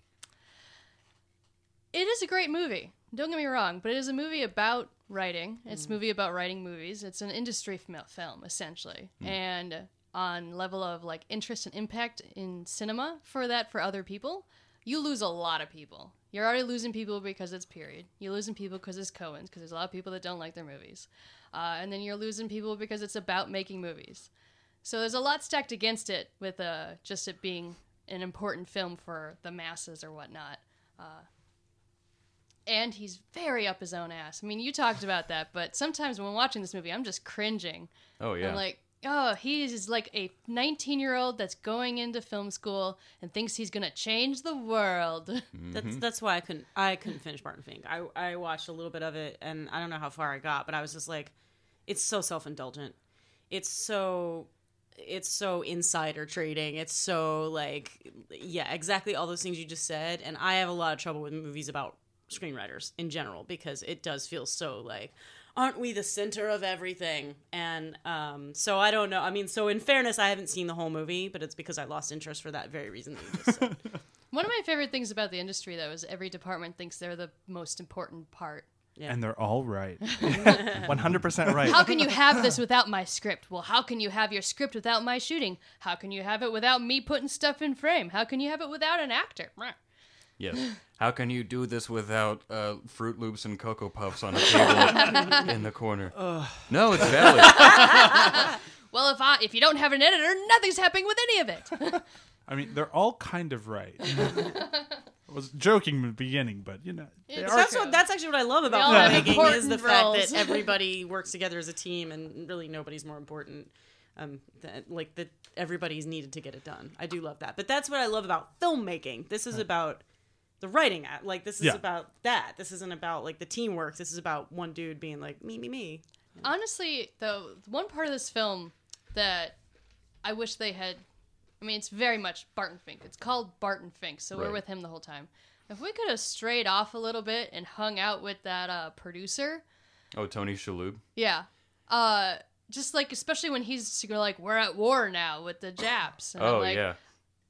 it is a great movie. Don't get me wrong but it is a movie about writing. It's a movie about writing movies. It's an industry fil- film essentially. And on level of like interest and impact in cinema for that for other people you lose a lot of people. You're already losing people because it's period. You're losing people because it's Coens because there's a lot of people that don't like their movies. Uh, and then you're losing people because it's about making movies. So there's a lot stacked against it with uh, just it being an important film for the masses or whatnot. Uh, and he's very up his own ass. I mean, you talked about that, but sometimes when watching this movie, I'm just cringing. Oh yeah. I'm like, oh, he is like a 19 year old that's going into film school and thinks he's gonna change the world. That's mm-hmm. that's why I couldn't I couldn't finish Barton Fink. I I watched a little bit of it and I don't know how far I got, but I was just like, it's so self indulgent. It's so it's so insider trading. It's so like yeah, exactly all those things you just said. And I have a lot of trouble with movies about screenwriters in general because it does feel so like aren't we the center of everything and um, so i don't know i mean so in fairness i haven't seen the whole movie but it's because i lost interest for that very reason that you just said One of my favorite things about the industry, though, is every department thinks they're the most important part. and they're all right. 100% right. How can you have this without my script? Well, how can you have your script without my shooting? How can you have it without me putting stuff in frame? How can you have it without an actor? Yes. How can you do this without uh, Froot Loops and Cocoa Puffs on a table in the corner? No, it's valid. Well, if I if you don't have an editor, nothing's happening with any of it. I mean, they're all kind of right. I was joking in the beginning, but you know, they It's- are. that's what that's actually what I love They about all have filmmaking is the important fact roles. that everybody works together as a team and really nobody's more important. Um, that, like that everybody's needed to get it done. I do love that, but that's what I love about filmmaking. This is about the writing. At like this is Yeah. about that. This isn't about like the teamwork. This is about one dude being like me, me, me. Honestly, though, one part of this film that I wish they had. I mean, it's very much Barton Fink. It's called Barton Fink, so we're with him the whole time. If we could have strayed off a little bit and hung out with that uh, producer, Oh, Tony Shalhoub. Yeah. Uh just like especially when he's like we're at war now with the Japs. And I'm Oh like, yeah.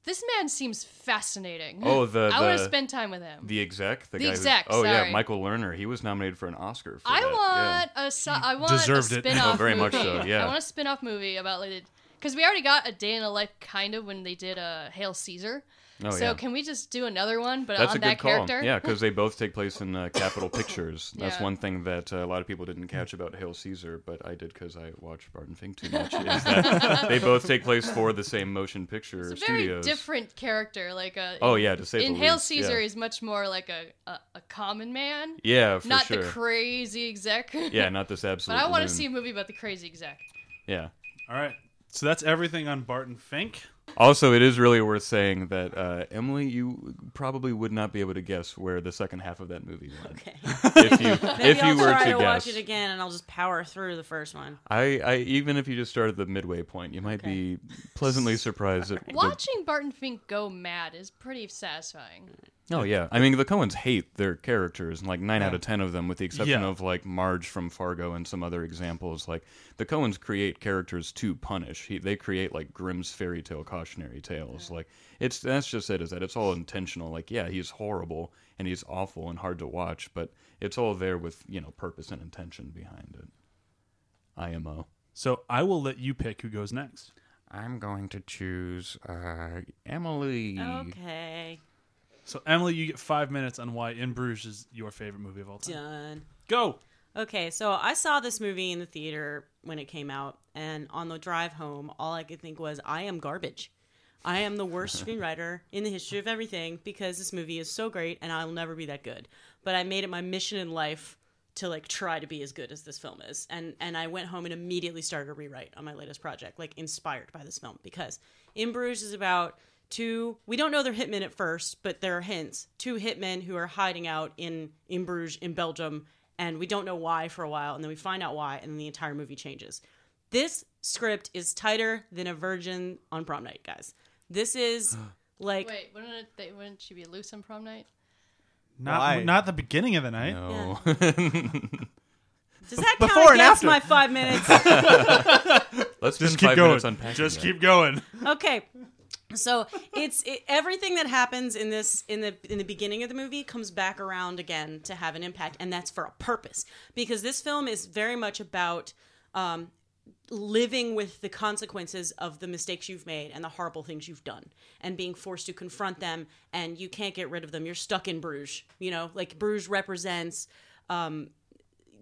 This man seems fascinating. Oh, the- I want to spend time with him. The exec, the, The guy. exec, Who's, oh yeah. Michael Lerner. He was nominated for an Oscar. For I that. want a so- I want Deserved a it. spin-off Oh, very much so, yeah. I want a spin-off movie about like because we already got a day in a life kind of when they did uh, Hail Caesar. Yeah. Oh so yeah. can we just do another one, but That's on a good that call. character? Yeah, because they both take place in uh, Capitol Pictures. That's Yeah. one thing that uh, a lot of people didn't catch about Hail Caesar, but I did because I watched Barton Fink too much. is that they both take place for the same motion picture It's a very different character. Like a Oh, yeah, to say in the Hail least, Caesar, yeah. he's much more like a, a, a common man. Yeah, for not sure. the crazy exec. yeah, not this absolute. but I want to see a movie about the crazy exec. Yeah. All right. So that's everything on Barton Fink. Also, it is really worth saying that uh, Emily, you probably would not be able to guess where the second half of that movie went. Okay. If you Maybe if you I'll were try to to guess, watch it again, and I'll just power through the first one. I, I even if you just started the midway point, you might Okay. be pleasantly surprised at the- Watching Barton Fink go mad is pretty satisfying. Oh yeah, I mean the Coens hate their characters, and like nine out of ten of them, with the exception Yeah. of like Marge from Fargo and some other examples. Like the Coens create characters to punish. He, they create like Grimm's fairy tale cautionary tales. Like it's that's just it. Is that it's all intentional. Like yeah, he's horrible and he's awful and hard to watch, but it's all there with you know purpose and intention behind it. IMO. So I will let you pick who goes next. I'm going to choose uh, Emily. Okay. So Emily, you get five minutes on why In Bruges is your favorite movie of all time. Done. Go. Okay, so I saw this movie in the theater when it came out, and on the drive home, all I could think was, I am garbage. I am the worst screenwriter in the history of everything because this movie is so great and I'll never be that good. But I made it my mission in life to like try to be as good as this film is. And and I went home and immediately started a rewrite on my latest project, like inspired by this film because In Bruges is about two we don't know they're hitmen at first, but there are hints. Two hitmen who are hiding out in in Bruges in Belgium and we don't know why for a while and then we find out why and then the entire movie changes. This script is tighter than a virgin on prom night, guys. This is like Wait, wouldn't it? They, wouldn't she be loose on prom night? Not Why? not the beginning of the night. No. does that count Before and against after. my five minutes? Let's Just keep five going. Just that. keep going. okay so it's it, everything that happens in this in the in the beginning of the movie comes back around again to have an impact and that's for a purpose. Because this film is very much about um, living with the consequences of the mistakes you've made and the horrible things you've done and being forced to confront them and you can't get rid of them. You're stuck in bruges you know? Like bruges represents um,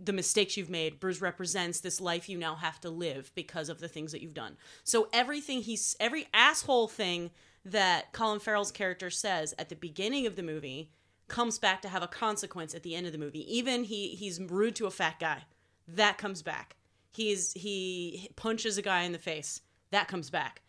the mistakes you've made. Bruges represents this life you now have to live because of the things that you've done. So everything he's every asshole thing that Colin Farrell's character says at the beginning of the movie comes back to have a consequence at the end of the movie. Even he he's rude to a fat guy. That comes back. He's he punches a guy in the face. That comes back.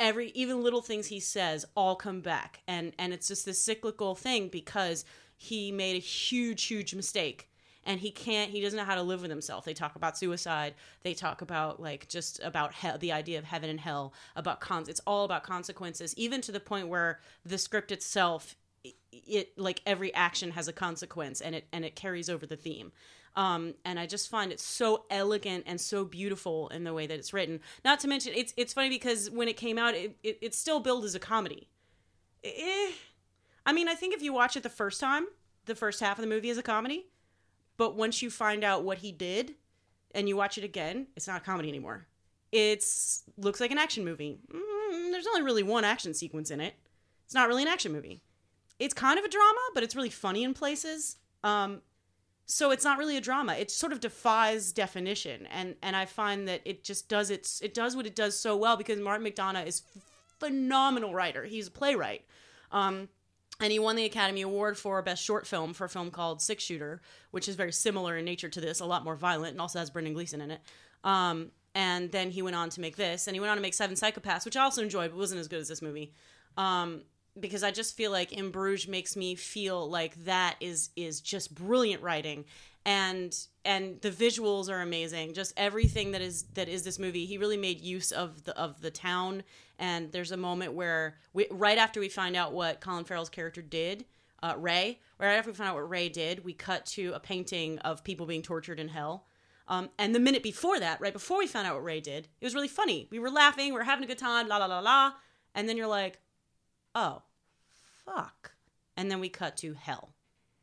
Every even little things he says all come back. And and it's just this cyclical thing because he made a huge huge mistake and he can't he doesn't know how to live with himself they talk about suicide they talk about like just about hell, the idea of heaven and hell about cons it's all about consequences even to the point where the script itself it, it like every action has a consequence and it and it carries over the theme um, and I just find it so elegant and so beautiful in the way that it's written. Not to mention, it's it's funny because when it came out, it, it, it's still billed as a comedy. Eh, I mean, I think if you watch it the first time, the first half of the movie is a comedy. But once you find out what he did and you watch it again, it's not a comedy anymore. It's looks like an action movie. Mm, there's only really one action sequence in it. It's not really an action movie. It's kind of a drama, but it's really funny in places. Um, so it's not really a drama. It sort of defies definition, and and I find that it just does its it does what it does so well because Martin McDonagh is phenomenal writer. He's a playwright. Um, and he won the Academy Award for Best Short Film for a film called Six Shooter, which is very similar in nature to this, a lot more violent, and also has Brendan Gleeson in it. Um, and then he went on to make this, and he went on to make Seven Psychopaths, which I also enjoyed, but wasn't as good as this movie. Um, because I just feel like In Bruges makes me feel like that is is just brilliant writing, and and the visuals are amazing. Just everything that is that is this movie. He really made use of the of the town. And there's a moment where we, right after we find out what Colin Farrell's character did, uh, Ray. Right after we find out what Ray did, we cut to a painting of people being tortured in hell. Um, and the minute before that, right before we found out what Ray did, it was really funny. We were laughing, we were having a good time, la la la la. And then you're like, oh, fuck. And then we cut to hell.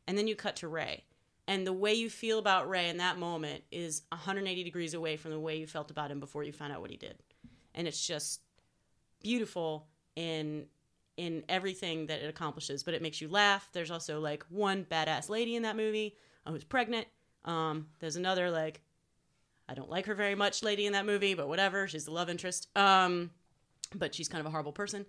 And then you cut to Ray. And the way you feel about Ray in that moment is 180 degrees away from the way you felt about him before you found out what he did. And it's just beautiful in in everything that it accomplishes, but it makes you laugh. There's also like one badass lady in that movie uh, who's pregnant. Um, there's another like I don't like her very much lady in that movie, but whatever. She's the love interest. Um, but she's kind of a horrible person.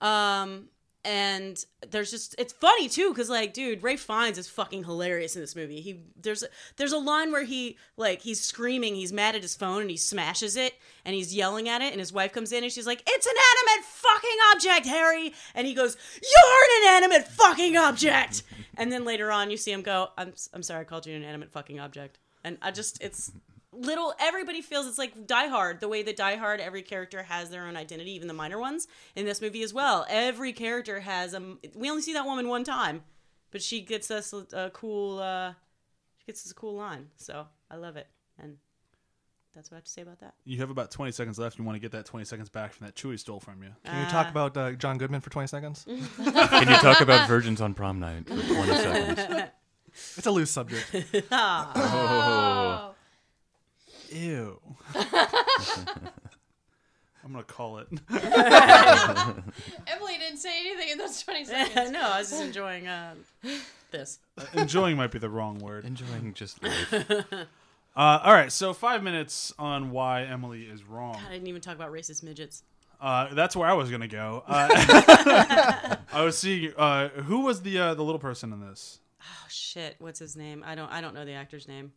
Um, and there's just it's funny too because like dude Ralph Fiennes is fucking hilarious in this movie. He there's a, there's a line where he like he's screaming he's mad at his phone and he smashes it and he's yelling at it and his wife comes in and she's like it's an animate fucking object harry. And he goes you're an inanimate fucking object. And then later on you see him go i'm, I'm sorry i called you an inanimate fucking object. And i just it's little everybody feels it's like Die Hard, the way that Die Hard every character has their own identity, even the minor ones in this movie as well. Every character has a. We only see that woman one time, but she gets us a, a cool. Uh, she gets us a cool line, so I love it, and that's what I have to say about that. You have about 20 seconds left. You want to get that 20 seconds back from that Chewie stole from you. Can you talk about uh, John Goodman for 20 seconds? Can you talk about virgins on prom night for 20 seconds? It's a loose subject. Ew. I'm gonna call it. Emily didn't say anything in those 20 seconds. no, I was just enjoying uh, this. Enjoying might be the wrong word. Enjoying just life. Uh, all right, so five minutes on why Emily is wrong. I didn't even talk about racist midgets. Uh, that's where I was gonna go. Uh, I was seeing uh, who was the uh, the little person in this. Oh shit, what's his name? I don't I don't know the actor's name.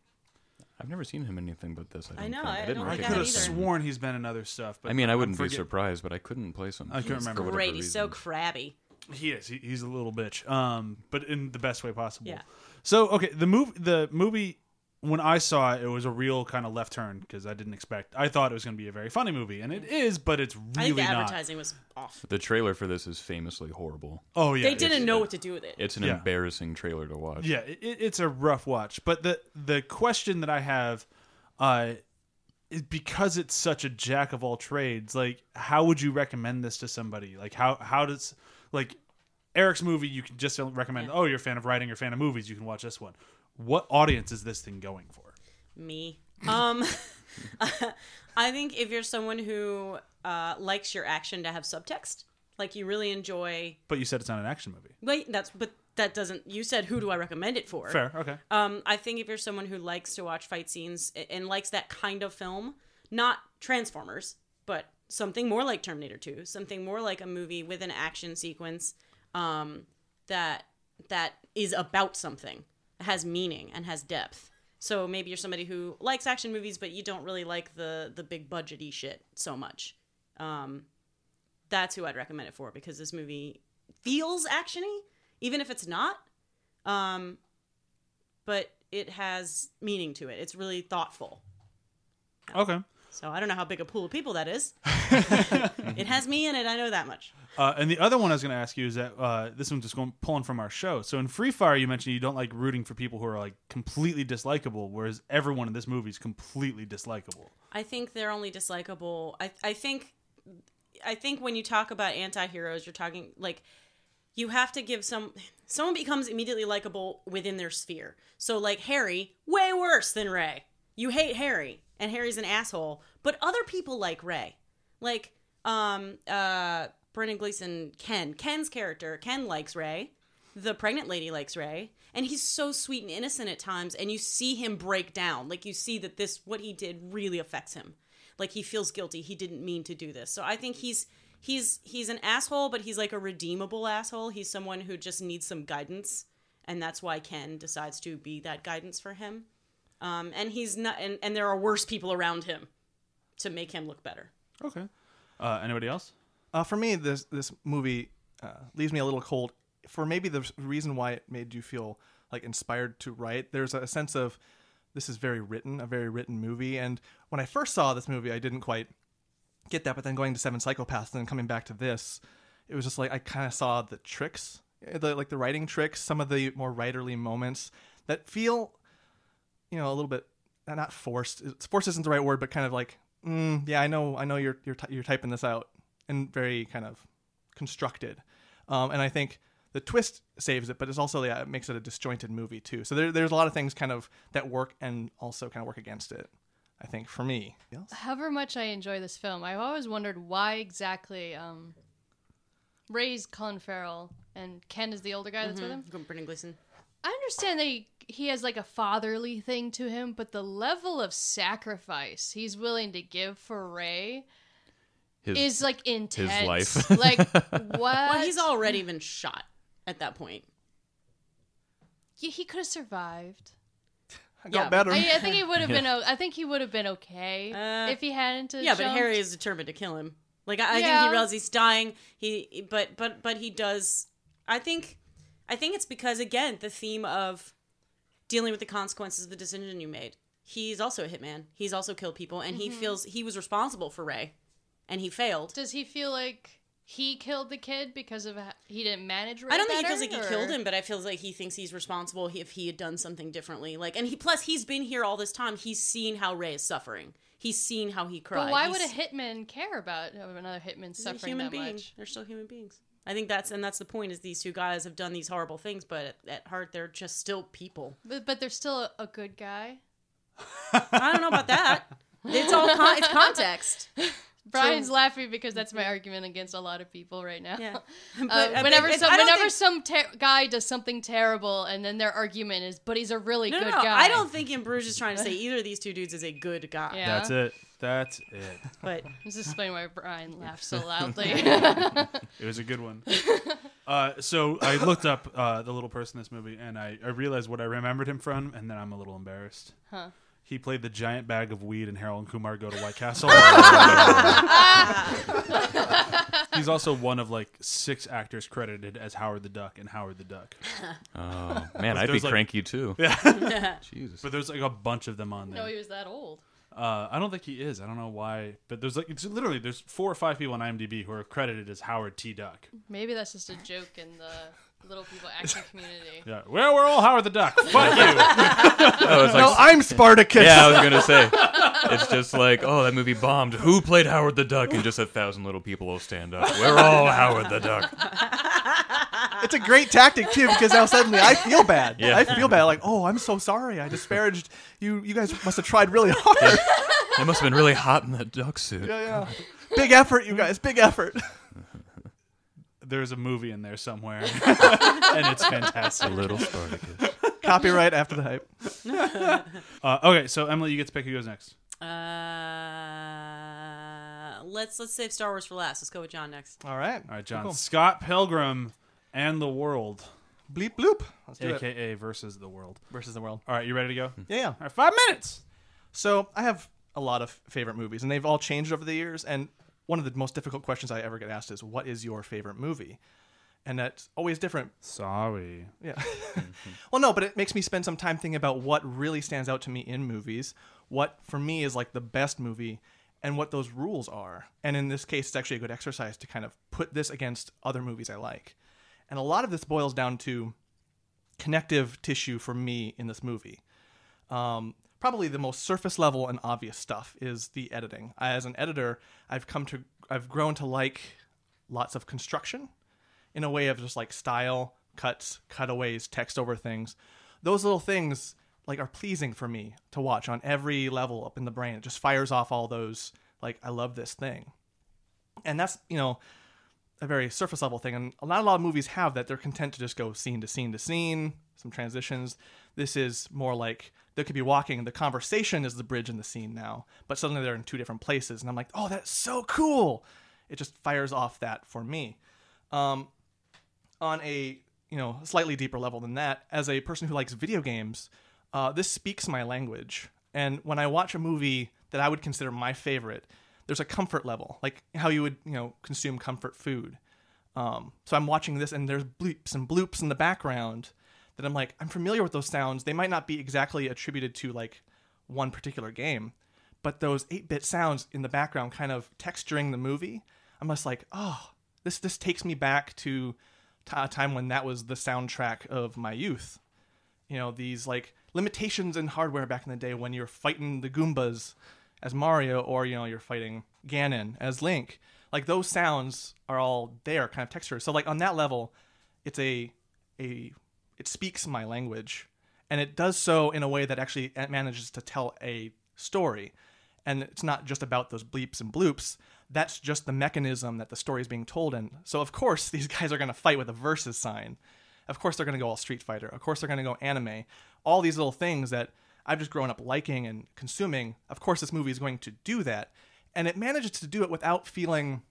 I've never seen him in anything but this. I, I don't know, think. I didn't don't I could have recognize either. him. sworn he's been in other stuff. But I mean, I wouldn't be surprised, but I couldn't place him. I couldn't remember. for great. whatever He's so crabby. He is. He, he's a little bitch. Um, but in the best way possible. Yeah. So okay, the movie, the movie, when I saw it, it was a real kind of left turn because I didn't expect. I thought it was going to be a very funny movie, and it is, but it's I think really the not. advertising was off. The trailer for this is famously horrible. Oh yeah, They didn't know what to do with it. It's an Yeah. embarrassing trailer to watch. Yeah, it, it's a rough watch. But the the question that I have, uh, is because it's such a jack of all trades. Like, how would you recommend this to somebody? Like, how how does like Eric's movie? You can just recommend. Yeah. Oh, you're a fan of writing. You're a fan of movies. You can watch this one. What audience is this thing going for? Me. Um, I think if you're someone who uh, likes your action to have subtext, like you really enjoy. But you said it's not an action movie. Wait, that's but that doesn't. You said who do I recommend it for? Fair. Okay. Um, I think if you're someone who likes to watch fight scenes and likes that kind of film, not Transformers, but something more like Terminator 2, something more like a movie with an action sequence um, that that is about something, has meaning and has depth. So maybe you're somebody who likes action movies, but you don't really like the the big budgety shit so much. Um, that's who I'd recommend it for because this movie feels actiony, even if it's not. Um, but it has meaning to it. It's really thoughtful. Okay. So I don't know how big a pool of people that is. it has me in it. I know that much. Uh, and the other one I was going to ask you is that uh, this one's just going pulling from our show. So in Free Fire, you mentioned you don't like rooting for people who are like completely dislikable, whereas everyone in this movie is completely dislikable. I think they're only dislikable. I I think I think when you talk about anti-heroes, you're talking like you have to give some someone becomes immediately likable within their sphere. So like Harry, way worse than Ray. You hate Harry and Harry's an asshole, but other people like Ray. Like um uh Brendan Gleeson Ken. Ken's character, Ken likes Ray. The pregnant lady likes Ray, and he's so sweet and innocent at times and you see him break down. Like you see that this what he did really affects him. Like he feels guilty. He didn't mean to do this. So I think he's he's he's an asshole, but he's like a redeemable asshole. He's someone who just needs some guidance, and that's why Ken decides to be that guidance for him. Um, and he's not, and, and there are worse people around him to make him look better. Okay. Uh, anybody else? Uh, for me, this this movie uh, leaves me a little cold. For maybe the reason why it made you feel like inspired to write, there's a sense of this is very written, a very written movie. And when I first saw this movie, I didn't quite get that. But then going to Seven Psychopaths and then coming back to this, it was just like I kind of saw the tricks, eh, the like the writing tricks, some of the more writerly moments that feel, you know, a little bit not forced. It's- Forced isn't the right word, but kind of like, mm, yeah, I know, I know you're you're ty- you're typing this out, and very kind of constructed. Um, and I think the twist saves it, but it's also yeah, it makes it a disjointed movie too. So there, there's a lot of things kind of that work and also kind of work against it. I think for me. Yes? However much I enjoy this film, I've always wondered why exactly um, Ray's Colin Farrell and Ken is the older guy that's with him. Brendan Gleeson. I understand that he, he has like a fatherly thing to him, but the level of sacrifice he's willing to give for Ray His, is like intense. life. like what? Well, he's already been shot at that point. Yeah, he could have survived. I got Yeah, better. I, I think he would have been. o- I think he would have been okay Uh, if he hadn't. have Yeah, but. Harry is determined to kill him. Like I, I think he realizes he's dying. He, but but but he does. I think, I think it's because again the theme of dealing with the consequences of the decision you made. He's also a hitman. He's also killed people, and he Mm-hmm. feels he was responsible for Ray, and he failed. Does he feel like he killed the kid because of he didn't manage? Ray I don't think he feels like he killed him, but I feel like he thinks he's responsible if he had done something differently. Like, and he plus he's been here all this time. He's seen how Ray is suffering. He's seen how he cried. But why He's- would a hitman care about another hitman suffering human that beings. much? They're still human beings. I think that's and that's the point. Is these two guys have done these horrible things, but at, at heart they're just still people. But, but they're still a, a good guy. I don't know about that. It's all con- it's context. Brian's laughing because that's my argument against a lot of people right now. Yeah. But, uh, whenever but- some whenever think- some ter- guy does something terrible, and then their argument is, "But he's a really no, good no, no. guy." I don't think in Bruges is trying to say either of these two dudes is a good guy. Yeah. That's it. That's it. But This is explaining why Brian laughs so loudly. It was a good one. Uh, so I looked up uh, the little person in this movie, and I, I realized what I remembered him from, and then I'm a little embarrassed. Huh. He played the giant bag of weed in Harold and Kumar Go to White Castle. He's also one of like six actors credited as Howard the Duck and Howard the Duck. Oh man, I'd be like- cranky too. Yeah. Jesus. But there's like a bunch of them on there. no, he was that old. Uh, I don't think he is. I don't know why, but there's like it's literally there's four or five people on IMDb who are credited as Howard T. Duck. Maybe that's just a joke in the little people action community. Yeah, well, we're all Howard the Duck. Fuck you. Oh, it's like, No, I'm Spartacus. yeah, I was gonna say. It's just like, oh, that movie bombed. Who played Howard the Duck? And just a thousand little people will stand up. We're all Howard the Duck. It's a great tactic too because now suddenly I feel bad. Yeah. I feel bad. Like, oh, I'm so sorry. I disparaged you. You guys must have tried really hard. It must have been really hot in that duck suit. yeah, yeah. Big effort, you guys. Big effort. There's a movie in there somewhere, and it's fantastic. A fantastic. little Spartacus. Copyright after the hype. Uh, okay, so Emily, you get to pick who goes next. uh, let's let's save Star Wars for last. Let's go with John next. All right. All right, John. Cool. Scott Pilgrim and the World, Bleep bloop. Let's do it. aka versus the World. Versus the world. All right, you ready to go? Yeah, yeah. All right, five minutes. So I have a lot of favorite movies, and they've all changed over the years. And one of the most difficult questions I ever get asked is, "What is your favorite movie?" And that's always different. Sorry. Yeah. well, no, but it makes me spend some time thinking about what really stands out to me in movies, what for me is like the best movie, and what those rules are. And in this case, it's actually a good exercise to kind of put this against other movies I like. And a lot of this boils down to connective tissue for me in this movie. Um, probably the most surface level and obvious stuff is the editing. As an editor, I've come to I've grown to like lots of construction in a way of just like style, cuts, cutaways, text over things. Those little things like are pleasing for me to watch on every level up in the brain. It just fires off all those like I love this thing. And that's, you know, a very surface level thing and not a lot of movies have that. They're content to just go scene to scene to scene, some transitions. This is more like they could be walking, and the conversation is the bridge in the scene now, but suddenly they're in two different places and I'm like, "Oh, that's so cool." It just fires off that for me. Um, on a you know slightly deeper level than that, as a person who likes video games, uh, this speaks my language. And when I watch a movie that I would consider my favorite, there's a comfort level, like how you would you know consume comfort food. Um, so I'm watching this, and there's bleeps and bloops in the background that I'm like, I'm familiar with those sounds. They might not be exactly attributed to like one particular game, but those 8-bit sounds in the background, kind of texturing the movie. I'm just like, oh, this this takes me back to t- a time when that was the soundtrack of my youth. You know, these like limitations in hardware back in the day when you're fighting the Goombas as Mario or you know you're fighting Ganon as Link. Like those sounds are all there, kind of textures. So like on that level, it's a a it speaks my language, and it does so in a way that actually manages to tell a story. And it's not just about those bleeps and bloops. That's just the mechanism that the story is being told in. So of course these guys are going to fight with a versus sign. Of course they're going to go all Street Fighter. Of course they're going to go anime. All these little things that I've just grown up liking and consuming. Of course this movie is going to do that, and it manages to do it without feeling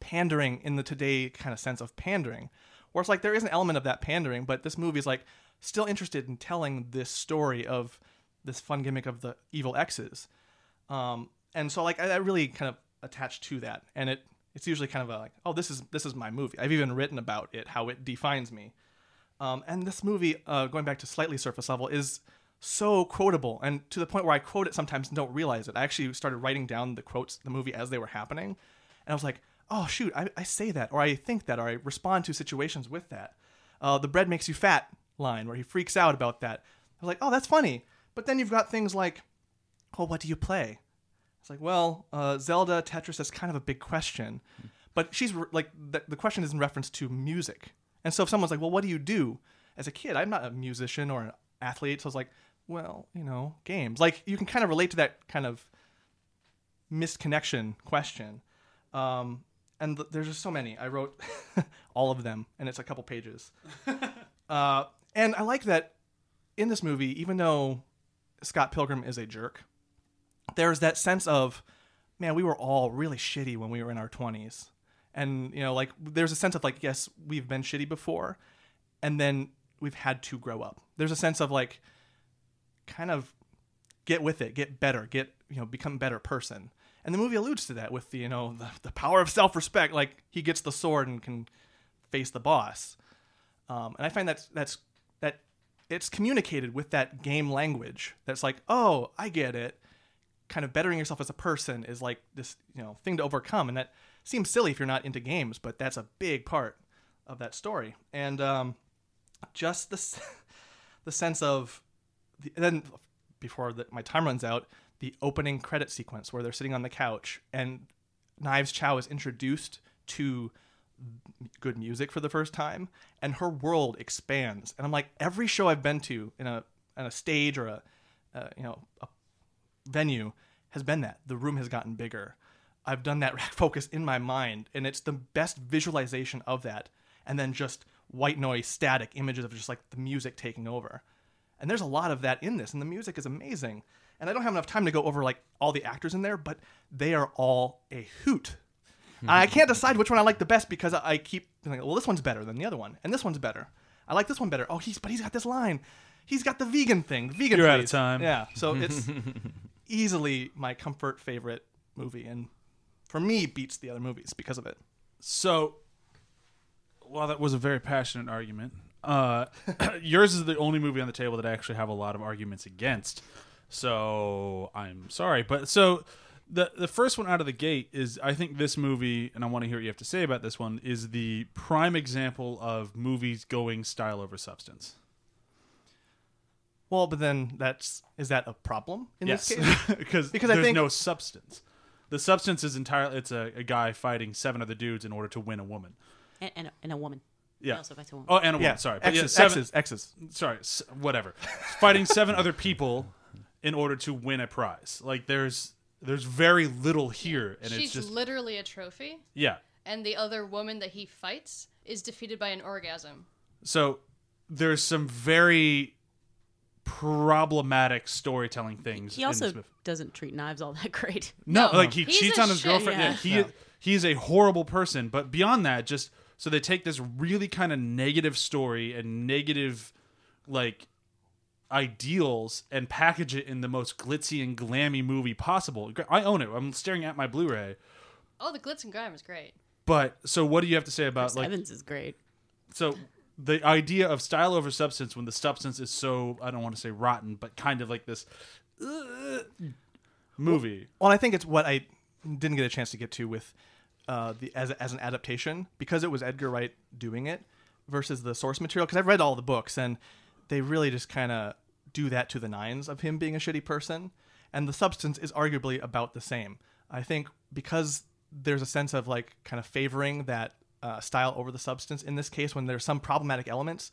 pandering in the today kind of sense of pandering. Where it's like there is an element of that pandering, but this movie is like still interested in telling this story of this fun gimmick of the evil exes. Um, and so like I, I really kind of attached to that, and it it's usually kind of a, like oh this is this is my movie. I've even written about it, how it defines me. Um, and this movie, uh, going back to slightly surface level, is so quotable, and to the point where I quote it sometimes and don't realize it. I actually started writing down the quotes the movie as they were happening, and I was like, oh shoot, I, I say that, or I think that, or I respond to situations with that. Uh, the bread makes you fat line, where he freaks out about that. I was like, oh, that's funny. But then you've got things like, well, what do you play? It's like, well, uh, Zelda, Tetris, that's kind of a big question. But she's re- like, the, the question is in reference to music. And so if someone's like, well, what do you do? As a kid, I'm not a musician or an athlete. So I was like, well, you know, games. Like, you can kind of relate to that kind of misconnection question. Um, and th- there's just so many. I wrote all of them, and it's a couple pages. uh, and I like that in this movie, even though Scott Pilgrim is a jerk, there's that sense of, man, we were all really shitty when we were in our 20s. And, you know, like, there's a sense of, like, yes, we've been shitty before, and then we've had to grow up. There's a sense of, like, kind of get with it, get better, get, you know, become a better person. And the movie alludes to that with the, you know, the, the power of self respect. Like, he gets the sword and can face the boss. Um, and I find that's, that's, that it's communicated with that game language that's like, oh, I get it kind of bettering yourself as a person is like this you know thing to overcome and that seems silly if you're not into games but that's a big part of that story and um, just the the sense of the, then before the, my time runs out the opening credit sequence where they're sitting on the couch and Knives Chau is introduced to good music for the first time and her world expands and I'm like every show I've been to in a in a stage or a uh, you know a venue has been that. The room has gotten bigger. I've done that focus in my mind, and it's the best visualization of that. And then just white noise, static images of just like the music taking over. And there's a lot of that in this, and the music is amazing. And I don't have enough time to go over like all the actors in there, but they are all a hoot. I can't decide which one I like the best because I I keep thinking, well, this one's better than the other one, and this one's better. I like this one better. Oh, he's but he's got this line. He's got the vegan thing. The vegan. You're out of time. Yeah. So it's easily my comfort favorite movie, and for me, beats the other movies because of it. So, while that was a very passionate argument, uh, yours is the only movie on the table that I actually have a lot of arguments against. So I'm sorry, but so the the first one out of the gate is I think this movie, and I want to hear what you have to say about this one, is the prime example of movies going style over substance. Well, but then that's is that a problem in yes, this case? because Because I there's think- no substance. The substance is entirely it's a, a guy fighting seven other dudes in order to win a woman. and, and, a, and a woman. Yeah. Also by woman. Oh, and a woman. yeah. Sorry, But X's, yeah, seven, X's, X's. sorry, s- whatever. Fighting seven other people in order to win a prize. Like there's there's very little here, and She's it's just literally a trophy, yeah. and the other woman that he fights is defeated by an orgasm. So there's some very problematic storytelling things. he also doesn't treat knives all that great. No, No. like he He's cheats on his shit, girlfriend. Yeah, yeah. he he is a horrible person. But beyond that, just so they take this really kind of negative story and negative like ideals and package it in the most glitzy and glammy movie possible. I own it. I'm staring at my Blu-ray. Oh, the glitz and grime is great. But so what do you have to say about Chris like Evans is great. so the idea of style over substance when the substance is so I don't want to say rotten, but kind of like this uh, movie. Well, I think it's what I didn't get a chance to get to with uh, the as as an adaptation because it was Edgar Wright doing it versus the source material. Because I've read all the books and they really just kind of do that to the nines of him being a shitty person, and the substance is arguably about the same. I think because there's a sense of like kind of favoring that uh, style over the substance in this case when there's some problematic elements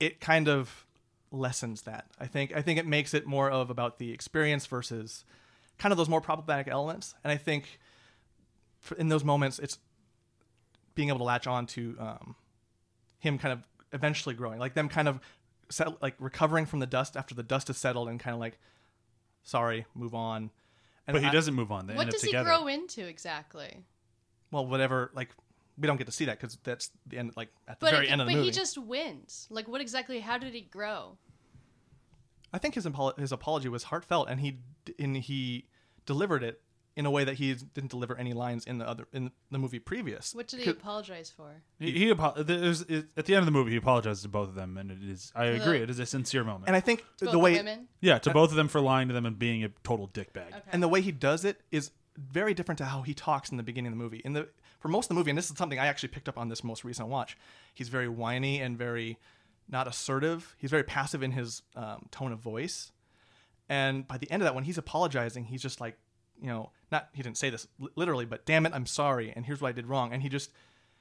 it kind of lessens that. I think I think it makes it more of about the experience versus kind of those more problematic elements. And I think for, in those moments, it's being able to latch on to um, him kind of eventually growing, like them kind of settle, like recovering from the dust after the dust has settled, and kind of like, sorry, move on. And But he I- doesn't move on. They what end does up he together. grow into exactly? Well, whatever. Like we don't get to see that because that's the end. Like at the But, very it- end of the but movie. he just wins. Like, what exactly? How did he grow? I think his apolo- his apology was heartfelt, and he and he delivered it in a way that he didn't deliver any lines in the other in the movie previous. What did he apologize for? He, he apo- there's, it, at the end of the movie, he apologizes to both of them, and it is. I the- agree. It is a sincere moment. And I think Both the way women. yeah, to both of them for lying to them and being a total dickbag. Okay. and the way he does it is very different to how he talks in the beginning of the movie. In the for most of the movie, and this is something I actually picked up on this most recent watch. He's very whiny and very not assertive. He's very passive in his um, tone of voice. And by the end of that, when he's apologizing, he's just like, you know, not he didn't say this literally, but damn it, I'm sorry, and here's what I did wrong. And he just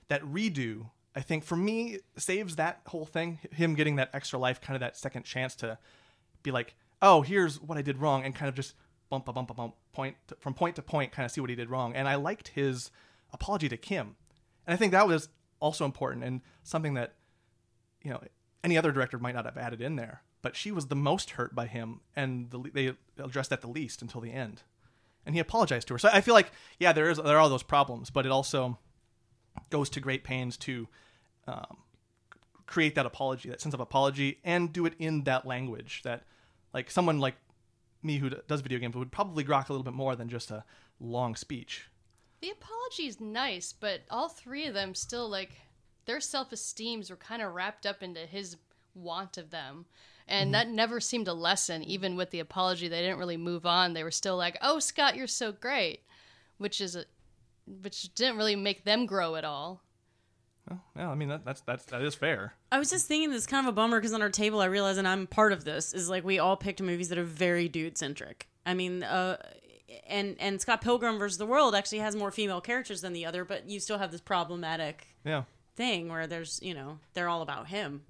that redo, I think for me saves that whole thing. Him getting that extra life, kind of that second chance to be like, oh, here's what I did wrong, and kind of just bump, a bump, bump, bump, point to, from point to point, kind of see what he did wrong. And I liked his apology to Kim, and I think that was also important and something that you know any other director might not have added in there. But she was the most hurt by him, and the, they addressed that the least until the end. And he apologized to her. So I feel like, yeah, there is there are those problems, but it also goes to great pains to um, create that apology, that sense of apology, and do it in that language that, like, someone like me who does video games would probably grok a little bit more than just a long speech. The apology is nice, but all three of them still like their self esteems were kind of wrapped up into his want of them. And that never seemed to lessen, even with the apology. They didn't really move on. They were still like, "Oh, Scott, you're so great," which is a, which didn't really make them grow at all. Well, yeah, I mean that, that's that's that is fair. I was just thinking this is kind of a bummer because on our table, I realize, and I'm part of this, is like we all picked movies that are very dude centric. I mean, uh, and and Scott Pilgrim versus the World actually has more female characters than the other, but you still have this problematic Yeah. thing where there's you know they're all about him.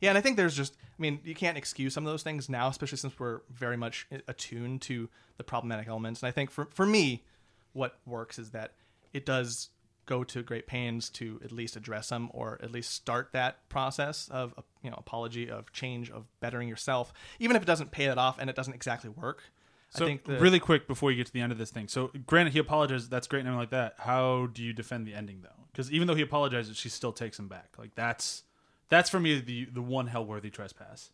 Yeah, and I think there's just, I mean, you can't excuse some of those things now, especially since we're very much attuned to the problematic elements. And I think for, for me, what works is that it does go to great pains to at least address them or at least start that process of, uh, you know, apology, of change, of bettering yourself, even if it doesn't pay that off and it doesn't exactly work. So I think the, really quick before you get to the end of this thing. So granted, he apologizes. That's great and everything like that. How do you defend the ending though? Because even though he apologizes, she still takes him back. Like that's that's for me the the one hell worthy trespass.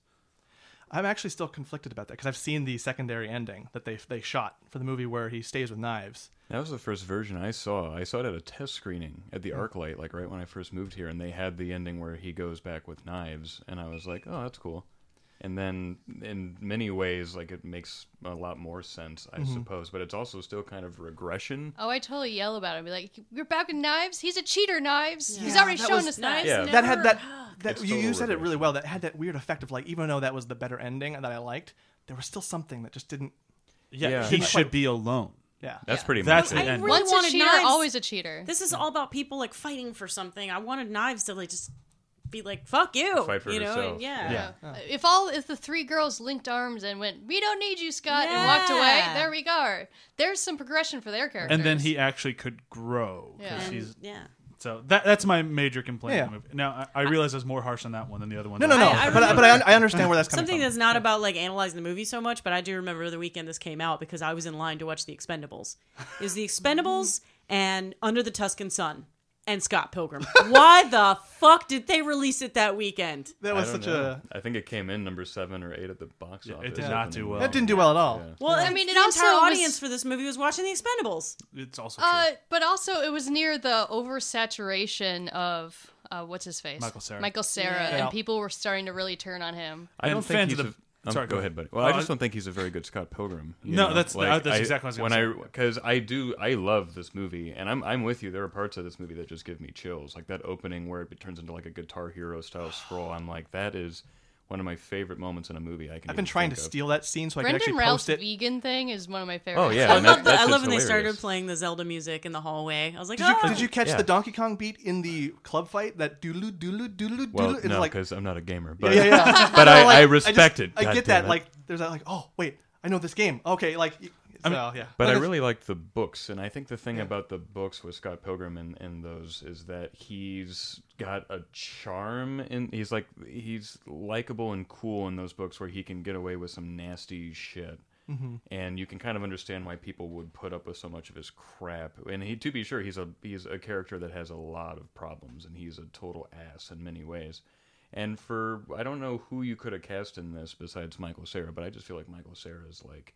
I'm actually still conflicted about that because I've seen the secondary ending that they they shot for the movie where he stays with knives. That was the first version I saw. I saw it at a test screening at the hmm. ArcLight, like right when I first moved here, and they had the ending where he goes back with knives, and I was like, "Oh, that's cool." And then, in many ways, like it makes a lot more sense, I mm-hmm. suppose. But it's also still kind of regression. Oh, I totally yell about it. I'd be like, "You're back in knives? He's a cheater, knives. He's already that shown us knives that." Yeah. that had that, that you, you total said it really well that had that weird effect of like even though that was the better ending that i liked there was still something that just didn't Yeah, Yeah. he Didn't should quite- be alone. yeah That's pretty much the it. end. really Once a wanted cheater, knives. always a cheater. This is all about people like fighting for something. I wanted knives to like just be like, "Fuck you," Fight for you know? herself. and yeah. Yeah. Uh, If all if the three girls linked arms and went, "We don't need you, Scott," and walked away, there we go. There's some progression for their characters. And then he actually could grow. 'cause Yeah. He's yeah. so that that's my major complaint. Yeah. in the movie. Now I, I realize I was more harsh on that one than the other one. no no no I- I but, I, but I, I understand where that's coming from. Something from that's not about like analyzing the movie so much, but I do remember the weekend this came out because I was in line to watch The Expendables. Is The Expendables and Under the Tuscan Sun and Scott Pilgrim. Why the fuck did they release it that weekend? that was such know. a I think it came in number seven or eight at the box Yeah, it office. did not do well. that didn't do well at all Yeah. Well, I I mean, mean, it the also entire was- audience for this movie was watching The Expendables. It's also true. Uh, but also, it was near the oversaturation of uh, what's his face, Michael Cera. Michael Cera, Yeah. and people were starting to really turn on him. I don't And think fans he's of the- um, Sorry, go go ahead, ahead. buddy. Well, I Uh, just don't think he's a very good Scott Pilgrim. No, know? that's- like, that's I- exactly what I was when gonna I say. because I do I love this movie, and I'm I'm with you. There are parts of this movie that just give me chills, like that opening where it turns into like a Guitar Hero style scroll. I'm like, that is one of my favorite moments in a movie. I can. i've been trying to of. steal that scene so i can actually Routh's post it vegan thing is one of my favorites. Oh yeah, I love, that, the, I love just when they started playing the Zelda music in the hallway. I was like, did you, oh. did you catch Yeah. the Donkey Kong beat in the club fight? That doodle doodle doodle Well, doodle. It's no, like because I'm not a gamer, but yeah, yeah, yeah. but I, like, I just- respect it. I get that. it. Like, there's that. Like, oh wait, I know this game. Okay, like, y- so, yeah. But I really like the books, and I think the thing about the books with Scott Pilgrim and, and those is that he's got a charm, and he's like he's likable and cool in those books where he can get away with some nasty shit, Mm-hmm. and you can kind of understand why people would put up with so much of his crap. And he, to be sure, he's a he's a character that has a lot of problems, and he's a total ass in many ways. And for I don't know who you could have cast in this besides Michael Cera, but I just feel like Michael Cera is like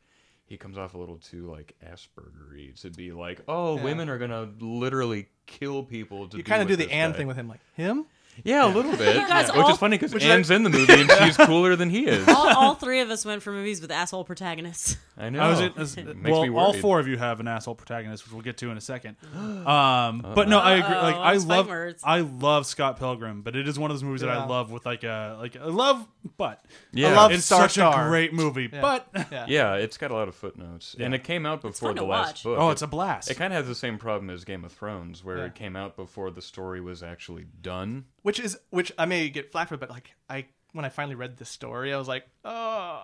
he comes off a little too like Aspergery to be like, oh, Yeah. women are gonna literally kill people. To you kind of do the Anne thing with him, like him. Yeah, a little bit. guys which all- is funny because which Anne's in the movie and she's cooler than he is. all, all three of us went for movies with asshole protagonists. I know. I was in, as- It makes well, all worried. four of you have an asshole protagonist, which we'll get to in a second. Um, but no, I agree. Like Uh-oh, I I'm love, words. I love Scott Pilgrim, but it is one of those movies that I Yeah. love with like a like I love, but Yeah. I love it's Star such Star. a great movie. But Yeah. Yeah, it's got a lot of footnotes, and it came out before fun the to last watch. book. oh, it's a blast. It kind of has the same problem as Game of Thrones, where Yeah. it came out before the story was actually done. Which is which I may get flack for, but like I when I finally read the story, I was like, oh,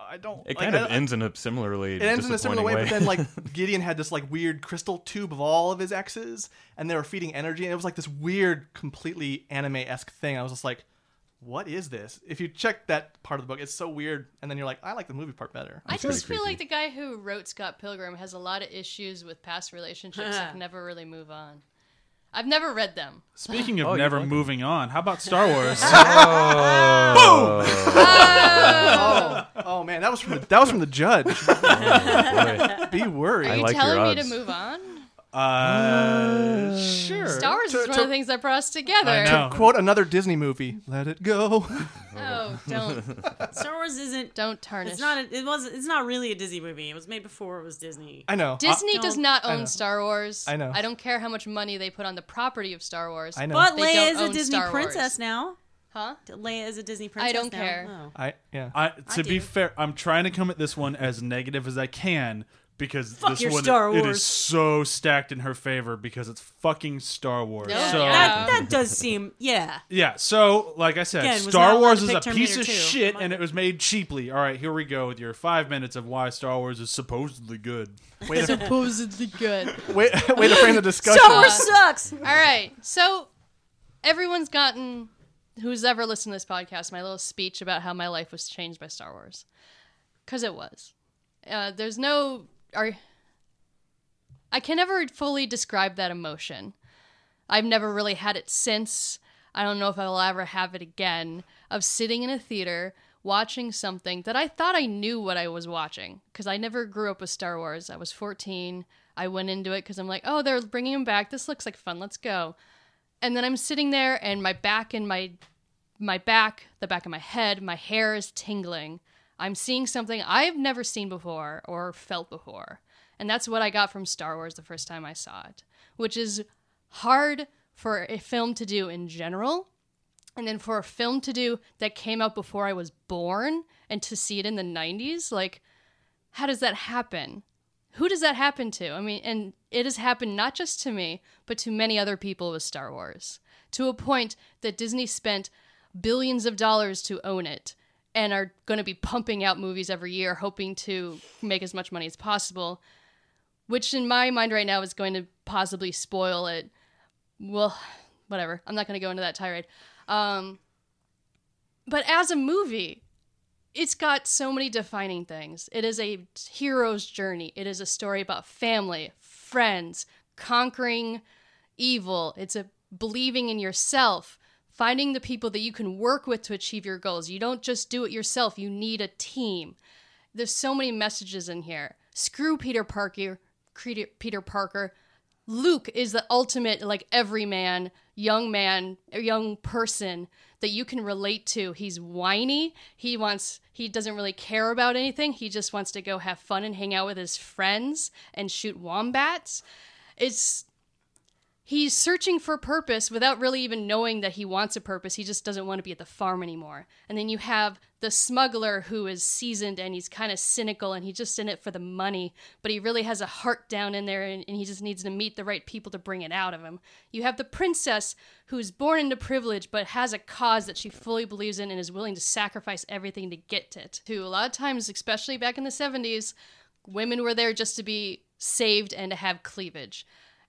I don't. It like, kind of I- ends in a similarly It ends in a similar way, disappointing but then like Gideon had this like weird crystal tube of all of his exes, and they were feeding energy, and it was like this weird, completely anime esque thing. I was just like, what is this? If you check that part of the book, it's so weird, and then you're like, I like the movie part better. I just feel creepy. like the guy who wrote Scott Pilgrim has a lot of issues with past relationships and never really move on. I've never read them. Speaking of Oh, you never like 'em. moving on, how about Star Wars? Boom! Oh. Oh. Oh. oh man, that was from the, that was from the judge. Boy. Be worried. Are you like your telling me to odds. move on? Uh, sure. Star Wars To- is one to- of the things that brought us together. I know. Quote another Disney movie. Let it go. Oh, don't Star Wars isn't. don't tarnish. It's not. A, it was. It's not really a Disney movie. It was made before it was Disney. I know. Disney Uh, does don't- own. Star Wars. I know. I don't care how much money they put on the property of Star Wars. I know. But Leia is a Disney Star Wars. princess now. Huh? Leia is a Disney princess. I don't now. care. Oh. I yeah. I, to be fair, I'm trying to come at this one as negative as I can because Fuck this your one Star it Wars. is so stacked in her favor because it's fucking Star Wars. Yeah. so That, that does seem. Yeah. Yeah, so like I said, Again, was not Star allowed Wars to is a piece Terminator of 2. shit Come on. and it was made cheaply. All right, here we go with your five minutes of why Star Wars is supposedly good. Way to, Supposedly good. way, way to frame the discussion. Star Wars sucks. All right. So everyone's gotten who's ever listened to this podcast my little speech about how my life was changed by Star Wars cuz it was. Uh, there's no are I can never fully describe that emotion. I've never really had it since. I don't know if I will ever have it again of sitting in a theater watching something that I thought I knew what I was watching because I never grew up with Star Wars. I was 14. I went into it because I'm like, oh, they're bringing them back. This looks like fun. Let's go. And then I'm sitting there, and my back and my my back, the back of my head, my hair is tingling. I'm seeing something I've never seen before or felt before. And that's what I got from Star Wars the first time I saw it, which is hard for a film to do in general. And then for a film to do that came out before I was born and to see it in the 90s, like, how does that happen? Who does that happen to? I mean, and it has happened not just to me, but to many other people with Star Wars. To a point that Disney spent billions of dollars to own it and are going to be pumping out movies every year, hoping to make as much money as possible, which in my mind right now is going to possibly spoil it. Well, whatever. I'm not going to go into that tirade. Um, but as a movie, it's got so many defining things. It is a hero's journey. It is a story about family, friends, conquering evil. It's a believing in yourself, finding the people that you can work with to achieve your goals. You don't just do it yourself, you need a team. There's so many messages in here. Screw Peter Parker, Peter Parker. Luke is the ultimate like everyman, young man, young person that you can relate to. He's whiny. He wants he doesn't really care about anything. He just wants to go have fun and hang out with his friends and shoot womp rats. It's he's searching for purpose without really even knowing that he wants a purpose. He just doesn't want to be at the farm anymore. And then you have the smuggler who is seasoned and he's kind of cynical and he's just in it for the money, but he really has a heart down in there and, and he just needs to meet the right people to bring it out of him. You have the princess who's born into privilege but has a cause that she fully believes in and is willing to sacrifice everything to get it. To a lot of times, especially back in the 70s, women were there just to be saved and to have cleavage.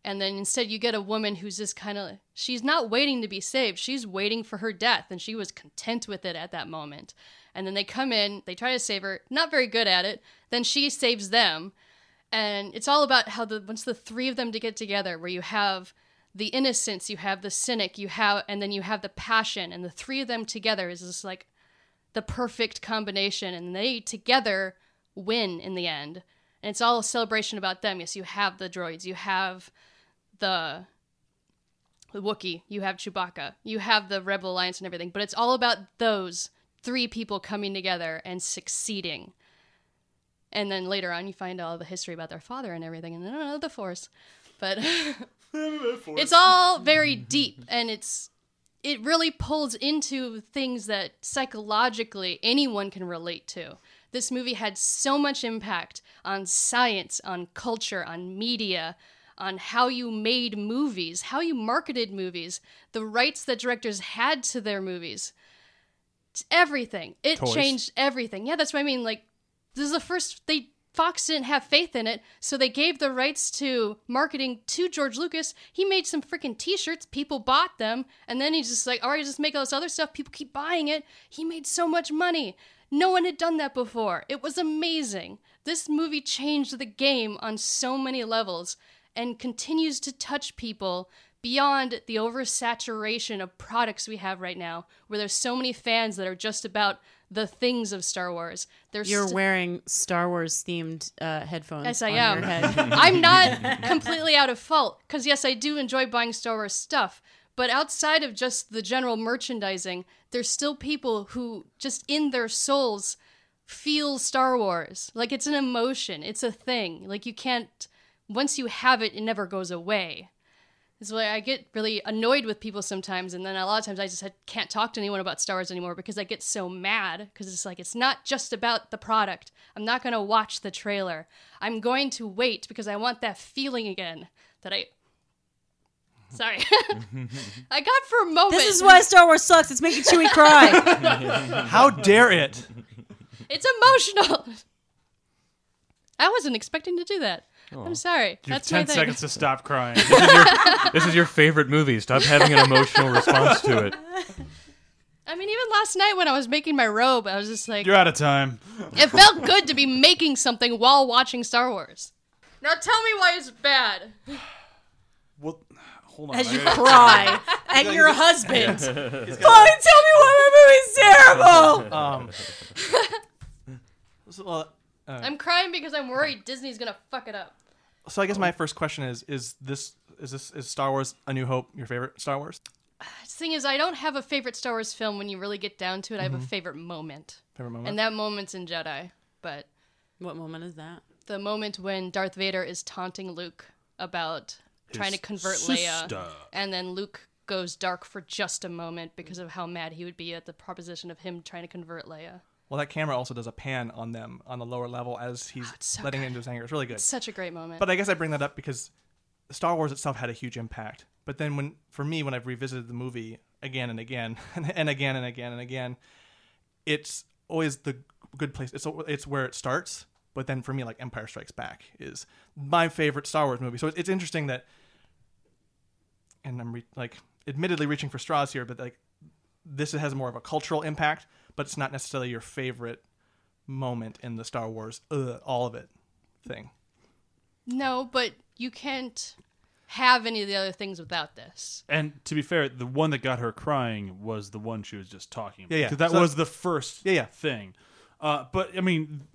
And then instead, you get a woman who's just kind of, she's not waiting to be saved. She's waiting for her death, and she was content with it at that moment. And then they come in, they try to save her, not very good at it. Then she saves them. And it's all about how the, once the three of them to get together, where you have the innocence, you have the cynic, you have, and then you have the passion, and the three of them together is just like the perfect combination. And they together win in the end. And it's all a celebration about them. Yes, you have the droids, you have the the Wookiee, you have Chewbacca, you have the Rebel Alliance and everything, but it's all about those three people coming together and succeeding. And then later on, you find all the history about their father and everything, and then oh, the Force. But it's all very deep, and it's it really pulls into things that psychologically anyone can relate to. This movie had so much impact on science, on culture, on media, on how you made movies, how you marketed movies, the rights that directors had to their movies. everything. It Toys. changed everything. Yeah, that's what I mean. Like, this is the first they Fox didn't have faith in it, so they gave the rights to marketing to George Lucas. He made some freaking T-shirts, people bought them, and then he's just like, "All right, just make all this other stuff. People keep buying it." He made so much money. No one had done that before. It was amazing. This movie changed the game on so many levels and continues to touch people beyond the oversaturation of products we have right now, where there's so many fans that are just about the things of Star Wars. There's You're st- wearing Star Wars themed uh, headphones. Yes, I on am. Your head. I'm not completely out of fault because yes, I do enjoy buying Star Wars stuff. But outside of just the general merchandising, there's still people who just in their souls feel Star Wars. Like it's an emotion, it's a thing. Like you can't once you have it, it never goes away. It's why I get really annoyed with people sometimes, and then a lot of times I just can't talk to anyone about Star Wars anymore because I get so mad because it's like it's not just about the product. I'm not going to watch the trailer. I'm going to wait because I want that feeling again that I. Sorry, I got for a moment. this is why Star Wars sucks. It's making Chewie cry. How dare it? it's emotional. I wasn't expecting to do that. I'm sorry. You have That's my 10 thing. seconds to stop crying. This is your favorite movie. Stop having an emotional response to it. I mean, even last night when I was making my robe, I was just like, You're out of time. It felt good to be making something while watching Star Wars. Now tell me why it's bad. Well, hold on. As I you gotta- cry at your husband. Fine, tell me why my movie's terrible. Um, so, well, I'm crying because I'm worried Disney's gonna fuck it up. So I guess my oh. first question is: Is this is this is Star Wars: A New Hope your favorite Star Wars? The thing is, I don't have a favorite Star Wars film when you really get down to it. I have a mm-hmm. favorite moment, Favorite moment? and that moment's in Jedi. But What moment is that? the moment when Darth Vader is taunting Luke about trying to convert sister. Leia, and then Luke goes dark for just a moment because of how mad he would be at the proposition of him trying to convert Leia. Well, that camera also does a pan on them on the lower level as oh, he's so letting good. into his anger. It's really good. It's Such a great moment. But I guess I bring that up because Star Wars itself had a huge impact. But then when for me when I've revisited the movie again and again and again and again and again, it's always the good place. It's it's where it starts. But then for me, like Empire Strikes Back is my favorite Star Wars movie. So it's, it's interesting that, and I'm re- like admittedly reaching for straws here, but like this has more of a cultural impact, but it's not necessarily your favorite moment in the Star Wars, uh, all of it thing. No, but you can't have any of the other things without this. And to be fair, the one that got her crying was the one she was just talking about. Yeah, yeah. 'Cause That So- was the first Yeah, yeah. thing. Uh, but, I mean,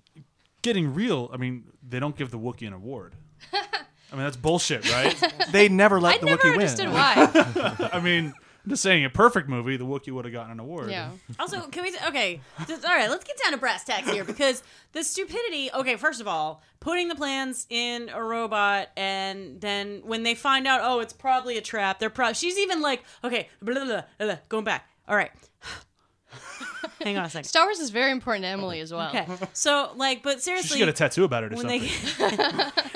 getting real, I mean, they don't give the Wookiee an award. I mean, that's bullshit, right? They never let the book. I the never Wookiee understood why. I mean, I'm just saying, a perfect movie, the Wookiee would have gotten an award. yeah. Also, can we? Okay, just- all right. Let's get down to brass tacks here because the stupidity. Okay, first of all, putting the plans in a robot, and then when they find out, oh, it's probably a trap. They're pro. She's even like, okay, blah, blah, blah, blah, going back. All right. Hang on a second. Star Wars is very important to Emily as well. Okay, so like, but seriously, She seriously, should a tattoo about it or when something.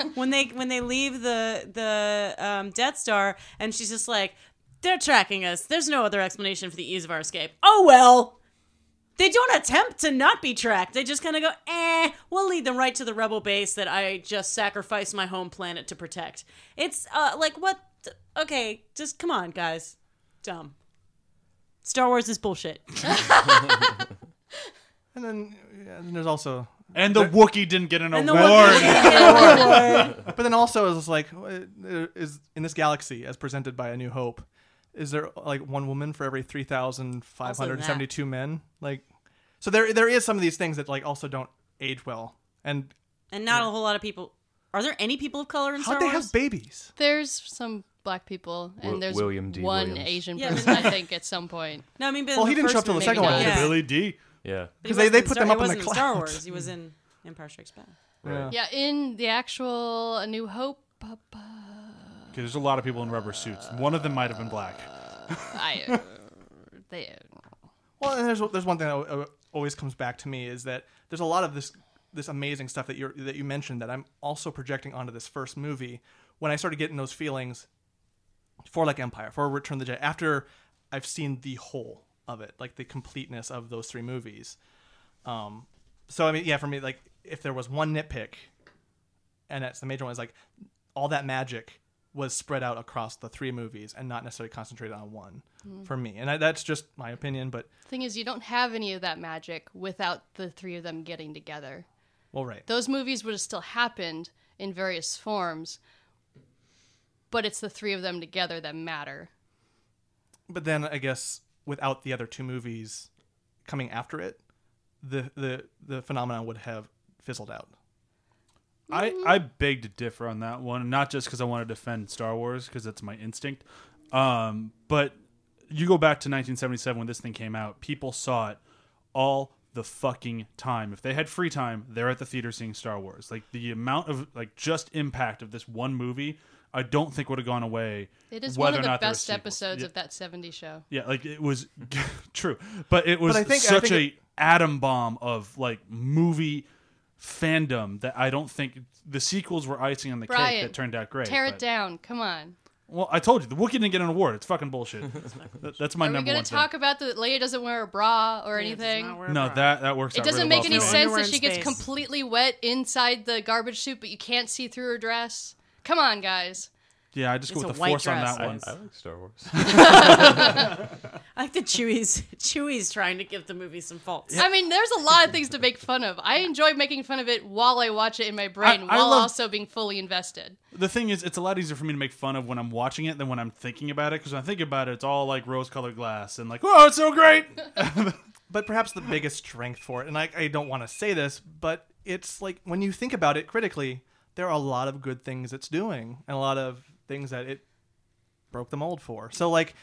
they when they when they leave the the um, Death Star, and she's just like, they're tracking us. There's no other explanation for the ease of our escape. Oh well. They don't attempt to not be tracked. They just kind of go, eh, we'll lead them right to the rebel base that I just sacrificed my home planet to protect. It's uh, like, what? the- Okay, just come on, guys. Dumb. Star Wars is bullshit. And then, yeah, and there's also, and the Wookiee didn't get an And award. Wookiee- but then also it's like, uh, is in this galaxy as presented by A New Hope, is there like one woman for every three thousand five hundred seventy-two men? Like, so there there is some of these things that like also don't age well. And and not a whole lot of people. Are there any people of color in how'd Star they Wars? have babies? There's some black people, and Wi- there's William D. one Williams. Asian Yeah, person, I think, at some point. No, I mean, but Well, the he didn't show up till the second one. Yeah. Yeah. Billy Dee Yeah. because they- they put Star- them up he in the wasn't Star. Wars. He was in Empire Strikes Back. Right. Yeah, in the actual A New Hope, Okay, there's a lot of people in rubber suits. One of them might have been black. I, uh, they, Well, and there's there's one thing that uh, always comes back to me is that there's a lot of this this amazing stuff that you are that you mentioned that I'm also projecting onto this first movie when I started getting those feelings for like Empire, for Return of the Jedi after I've seen the whole of it, like the completeness of those three movies. Um, so I mean, yeah, for me, like if there was one nitpick, and that's the major one, is like all that magic was spread out across the three movies and not necessarily concentrated on one hmm. for me. And I, that's just my opinion, but the Thing is, you don't have any of that magic without the three of them getting together. well, right. Those movies would have still happened in various forms, but it's the three of them together that matter. But then I guess without the other two movies coming after it, the the the phenomenon would have fizzled out. I, I beg to differ on that one, not just because I want to defend Star Wars because that's my instinct, um, but you go back to 1977 when this thing came out, people saw it all the fucking time. If they had free time, they're at the theater seeing Star Wars. Like the amount of like just impact of this one movie, I don't think would have gone away. It is whether one of or the not best episodes Yeah. of that 70s show. Yeah, like it was true, but it was But I think- I such think a atom bomb of like movie fandom that I don't think the sequels were icing on the cake that turned out great. Tear it but- down. Come on. Well, I told you the Wookiee didn't get an award. It's fucking bullshit. That- That's my Are we number going one to talk about that Leia doesn't wear a bra or Yeah, it does anything? not wear a No, bra. that that works. It out doesn't really make well any sense Underwear that in she gets completely wet inside the garbage chute, but you can't see through her dress. Come on, guys. Yeah, I just go It's with the white force on dress. that I, one. I like Star Wars. I like the Chewie's Chewie's trying to give the movie some faults. I mean, there's a lot of things to make fun of. I enjoy making fun of it while I watch it in my brain, I while love- also being fully invested. The thing is, it's a lot easier for me to make fun of when I'm watching it than when I'm thinking about it. Because when I think about it, it's all like rose-colored glass and like, oh, it's so great. But perhaps the biggest strength for it, and I, I don't want to say this, but it's like when you think about it critically, there are a lot of good things it's doing and a lot of things that it broke the mold for. So, like,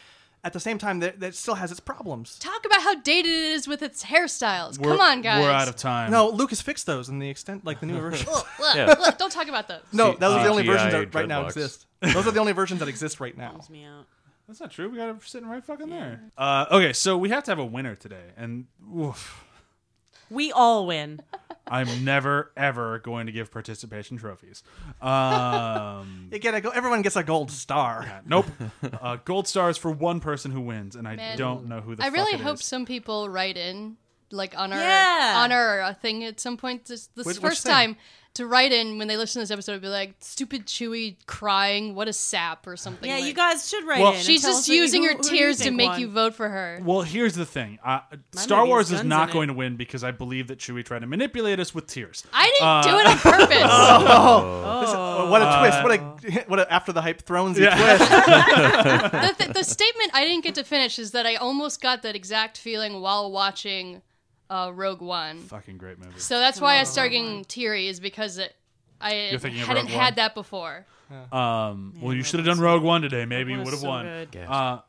at the same time, that, that still has its problems. Talk about how dated it is with its hairstyles. We're- Come on, guys. We're out of time. No, Lucas fixed those in the extent, like the new version. Look, look, Yeah. look, don't talk about those. no, C- those are the only CGI versions that right now exist. Those are the only versions that exist right now. Me out. That's not true. We got it sitting right fucking there. Uh, okay, so we have to have a winner today, and oof, We all win. I'm never ever going to give participation trophies. Um, Again, I go. Everyone gets a gold star. nope. Uh, gold stars for one person who wins, and I Man. don't know who the. I fuck really it hope is. some people write in, like on our Yeah. on our uh, thing at some point this, this Which- which first thing? time to write in when they listen to this episode, be like, "Stupid Chewy crying, what a sap" or something. Yeah, like- you guys should write Well- in. She's just us what you- using who- her who tears to make won. you vote for her. Well, here's the thing. Uh, Star Wars is not going it. to win because I believe that Chewie tried to manipulate us with tears. I didn't Uh, do it on purpose. Oh, what a twist! What a what a after the hype thrones twist. the, th- the statement I didn't get to finish is that I almost got that exact feeling while watching uh, Rogue One. Fucking great movie. So that's why I started getting teary, is because it, I You're thinking of hadn't Rogue One? had that before. Um, well, you should have done Rogue One today. Maybe you Rogue would have so won. good. Uh,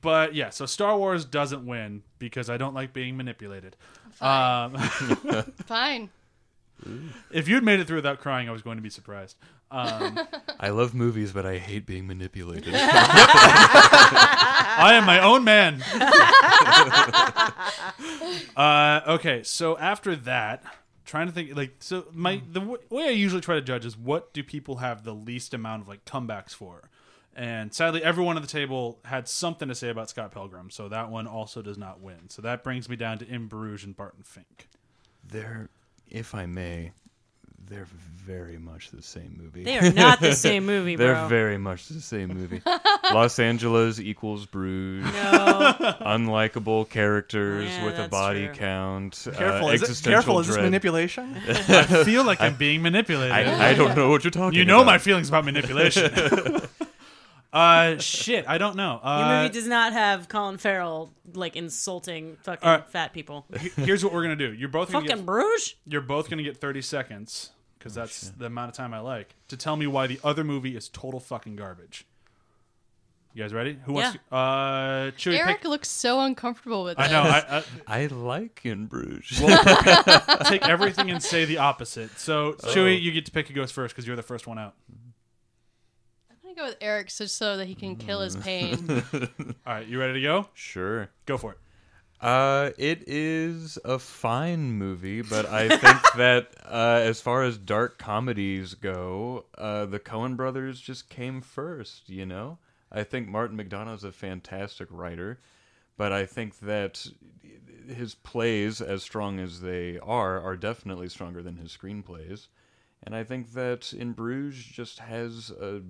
but yeah, so Star Wars doesn't win because I don't like being manipulated. Um, Fine. if you'd made it through without crying, I was going to be surprised. Um, I love movies, but I hate being manipulated. I am my own man. uh, okay, so after that, trying to think like so my the w- way I usually try to judge is what do people have the least amount of like comebacks for. And sadly, everyone at the table had something to say about Scott Pilgrim, so that one also does not win. So that brings me down to In Bruges and Barton Fink. They're, if I may, they're very much the same movie. They are not the same movie, They're bro. very much the same movie. Los Angeles equals Bruges. no. Unlikable characters Yeah, with a that's body true. count. Careful, uh, is, it, existential careful, is this dread. manipulation? I feel like I'm being manipulated. I, I don't know what you're talking about. you know about. my feelings about manipulation. Uh, shit, I don't know. Your Uh, movie does not have Colin Farrell like insulting fucking All right. fat people. here's what we're gonna do. You're both gonna fucking get, Bruges. you're both gonna get 30 seconds because that's the amount of time I like to tell me why the other movie is total fucking garbage. You guys ready? Who wants? To, uh, Chewie, Eric pick. looks so uncomfortable with this. I this. know. I, I like In Bruges. I take everything and say the opposite. So Chewy, you get to pick who goes first because you're the first one out. I'm gonna go with Eric so, so that he can kill his pain. All right, you ready to go? sure. Go for it. Uh, it is a fine movie, but I think that uh, as far as dark comedies go, uh, the Coen brothers just came first. You know, I think Martin McDonagh's a fantastic writer, but I think that his plays, as strong as they are, are definitely stronger than his screenplays. And I think that In Bruges just has a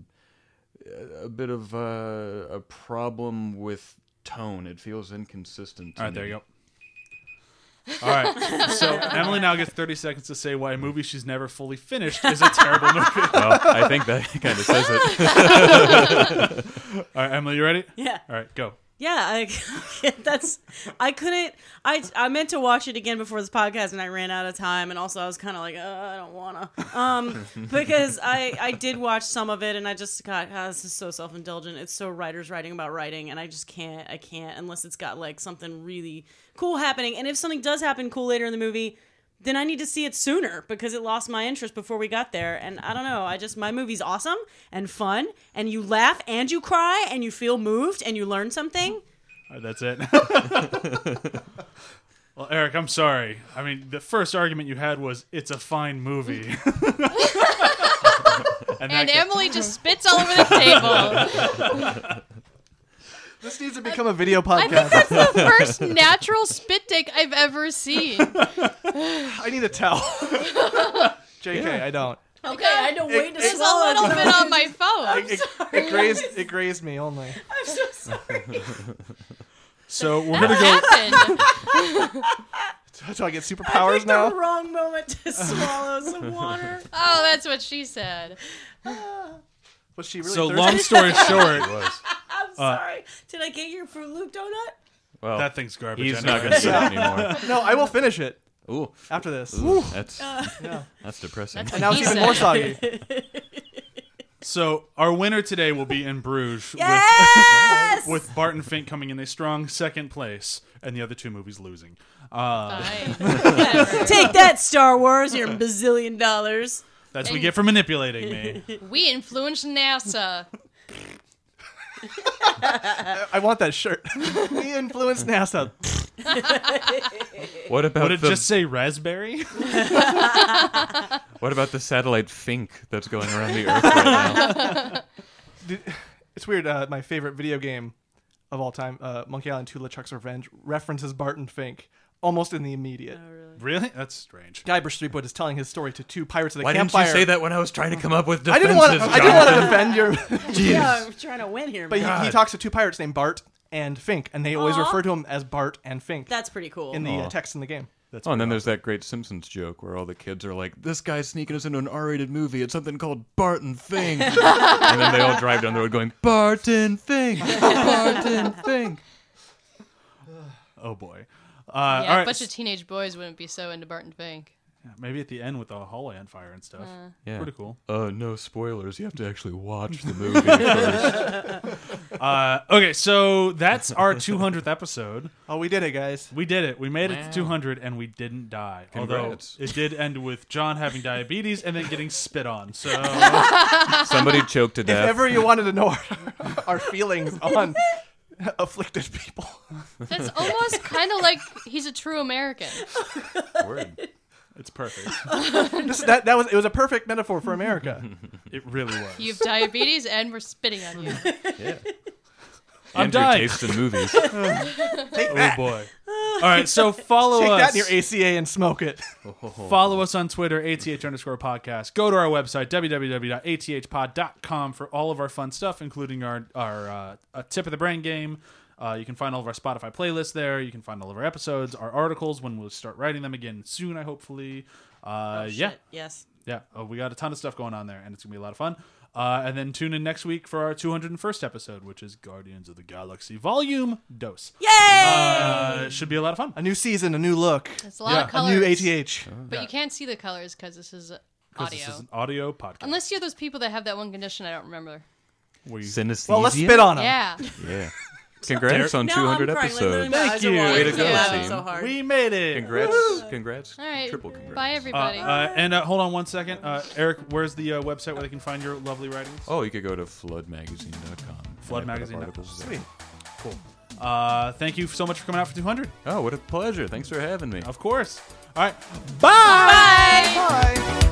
a bit of a, a problem with tone. It feels inconsistent. All right, me. there you go. All right. So Emily now gets 30 seconds to say why a movie she's never fully finished is a terrible movie. Well, I think that kind of says it. All right, Emily, you ready? Yeah. All right, go. Yeah, I, that's. I couldn't. I I meant to watch it again before this podcast, and I ran out of time. And also, I was kind of like, uh, I don't wanna, um, because I I did watch some of it, and I just got, oh, this is so self indulgent. It's so writers writing about writing, and I just can't. I can't unless it's got like something really cool happening. And if something does happen cool later in the movie. Then I need to see it sooner because it lost my interest before we got there. And I don't know. I just, my movie's awesome and fun, and you laugh and you cry and you feel moved and you learn something. All right, that's it. well, Eric, I'm sorry. I mean, the first argument you had was it's a fine movie. and And Emily just spits all over the table. This needs to become a video podcast. I think podcast. that's the first natural spit take I've ever seen. I need a towel. JK, I don't. Okay, I had to wait to There's a swallow. little bit on my phone. It, it grazed. It grazed me only. I'm so sorry. so we're going to go. happened? So I get I superpowers picked the now. wrong moment to swallow some water. Oh, that's what she said. Was she really So, thirsty? long story short, It was. I'm sorry. Did I get your Froot Loop donut? Well, that thing's garbage. he's anyway. not going to see it anymore. No, I will finish it Ooh, after this. ooh, that's Yeah. that's depressing. That's And now it's He even more soggy. So, our winner today will be in Bruges Yes! with, with Barton Fink coming in a strong second place and the other two movies losing. Uh, Fine. Take that, Star Wars, your bazillion dollars. That's what we get for manipulating me. We influenced NASA. I want that shirt. we influenced NASA. What about Would it the just say raspberry? what about the satellite Fink that's going around the Earth right now? Did- It's weird. Uh, my favorite video game of all time, uh, Monkey Island 2: LeChuck's Revenge, references Barton Fink almost in the immediate. Really? That's strange. Guybrush Threepwood is telling his story to two pirates at a Why didn't you say that when I was trying to come up with defenses? I defenses? didn't want to. I didn't want to defend your. Yeah, I'm trying to win here, But man. he, he talks to two pirates named Bart and Fink, and they always Aw. refer to him as Bart and Fink That's pretty cool. in the uh, text in the game. That's Oh, and then pretty there's that great Simpsons joke where all the kids are like, "This guy's sneaking us into an R-rated movie. It's something called Barton Fink," and then they all drive down the road going, "Barton Fink, Barton Fink." awesome. Oh boy. Uh, Yeah, all a bunch of teenage boys wouldn't be so into Barton Fink. Maybe at the end with the hallway on fire and stuff. Yeah. Pretty cool. Uh, no spoilers. You have to actually watch the movie first. Uh, okay, so that's our 200th episode. Oh, we did it, guys. We did it. We made it to 200 and we didn't die. Congrats. Although it did end with John having diabetes and then getting spit on. So Somebody choked to death. If death. ever you wanted to know our, our feelings on afflicted people, That's almost kind of like he's a true American. Word. it's perfect. this, that that was it was a perfect metaphor for America. It really was. You have diabetes and we're spitting on you. Yeah. I'm Andrew dying. tastes in movies. Take Oh that. boy. All right, so follow Take us. that in your ACA and smoke it. Follow us on Twitter, ATH underscore podcast. Go to our website, www.athpod.com, for all of our fun stuff, including our, our uh, a tip of the brain game. Uh, you can find all of our Spotify playlists there. You can find all of our episodes, our articles when we'll start writing them again soon, I hopefully. Uh, Oh, yeah, shit, Yes. yeah. Oh, we got a ton of stuff going on there, and it's going to be a lot of fun. Uh, and then tune in next week for our 201st episode, which is Guardians of the Galaxy Volume Dose. Yay! Uh, should be a lot of fun. A new season, a new look, It's a lot Yeah, of a colors. new ATH. But you can't see the colors because this is 'Cause audio. This is an audio podcast. Unless you're those people that have that one condition I don't remember. Where you- Synesthesia. Well, let's spit on them. Yeah. Yeah. Congrats on Now 200 I'm. Like, episodes. Thank you. Way to go, laughing team. so we made it. Congrats. Congrats. All right. Triple congrats. Bye, Uh, everybody. uh, and uh, hold on one second. Uh, Eric, where's the uh, website where they can find your lovely writings? Oh, you could go to floodmagazine.com. Floodmagazine.com. Articles there. Sweet. Cool. Uh, thank you so much for coming out for 200. Oh, what a pleasure. Thanks for having me. Of course. All right. Bye. Bye. Bye.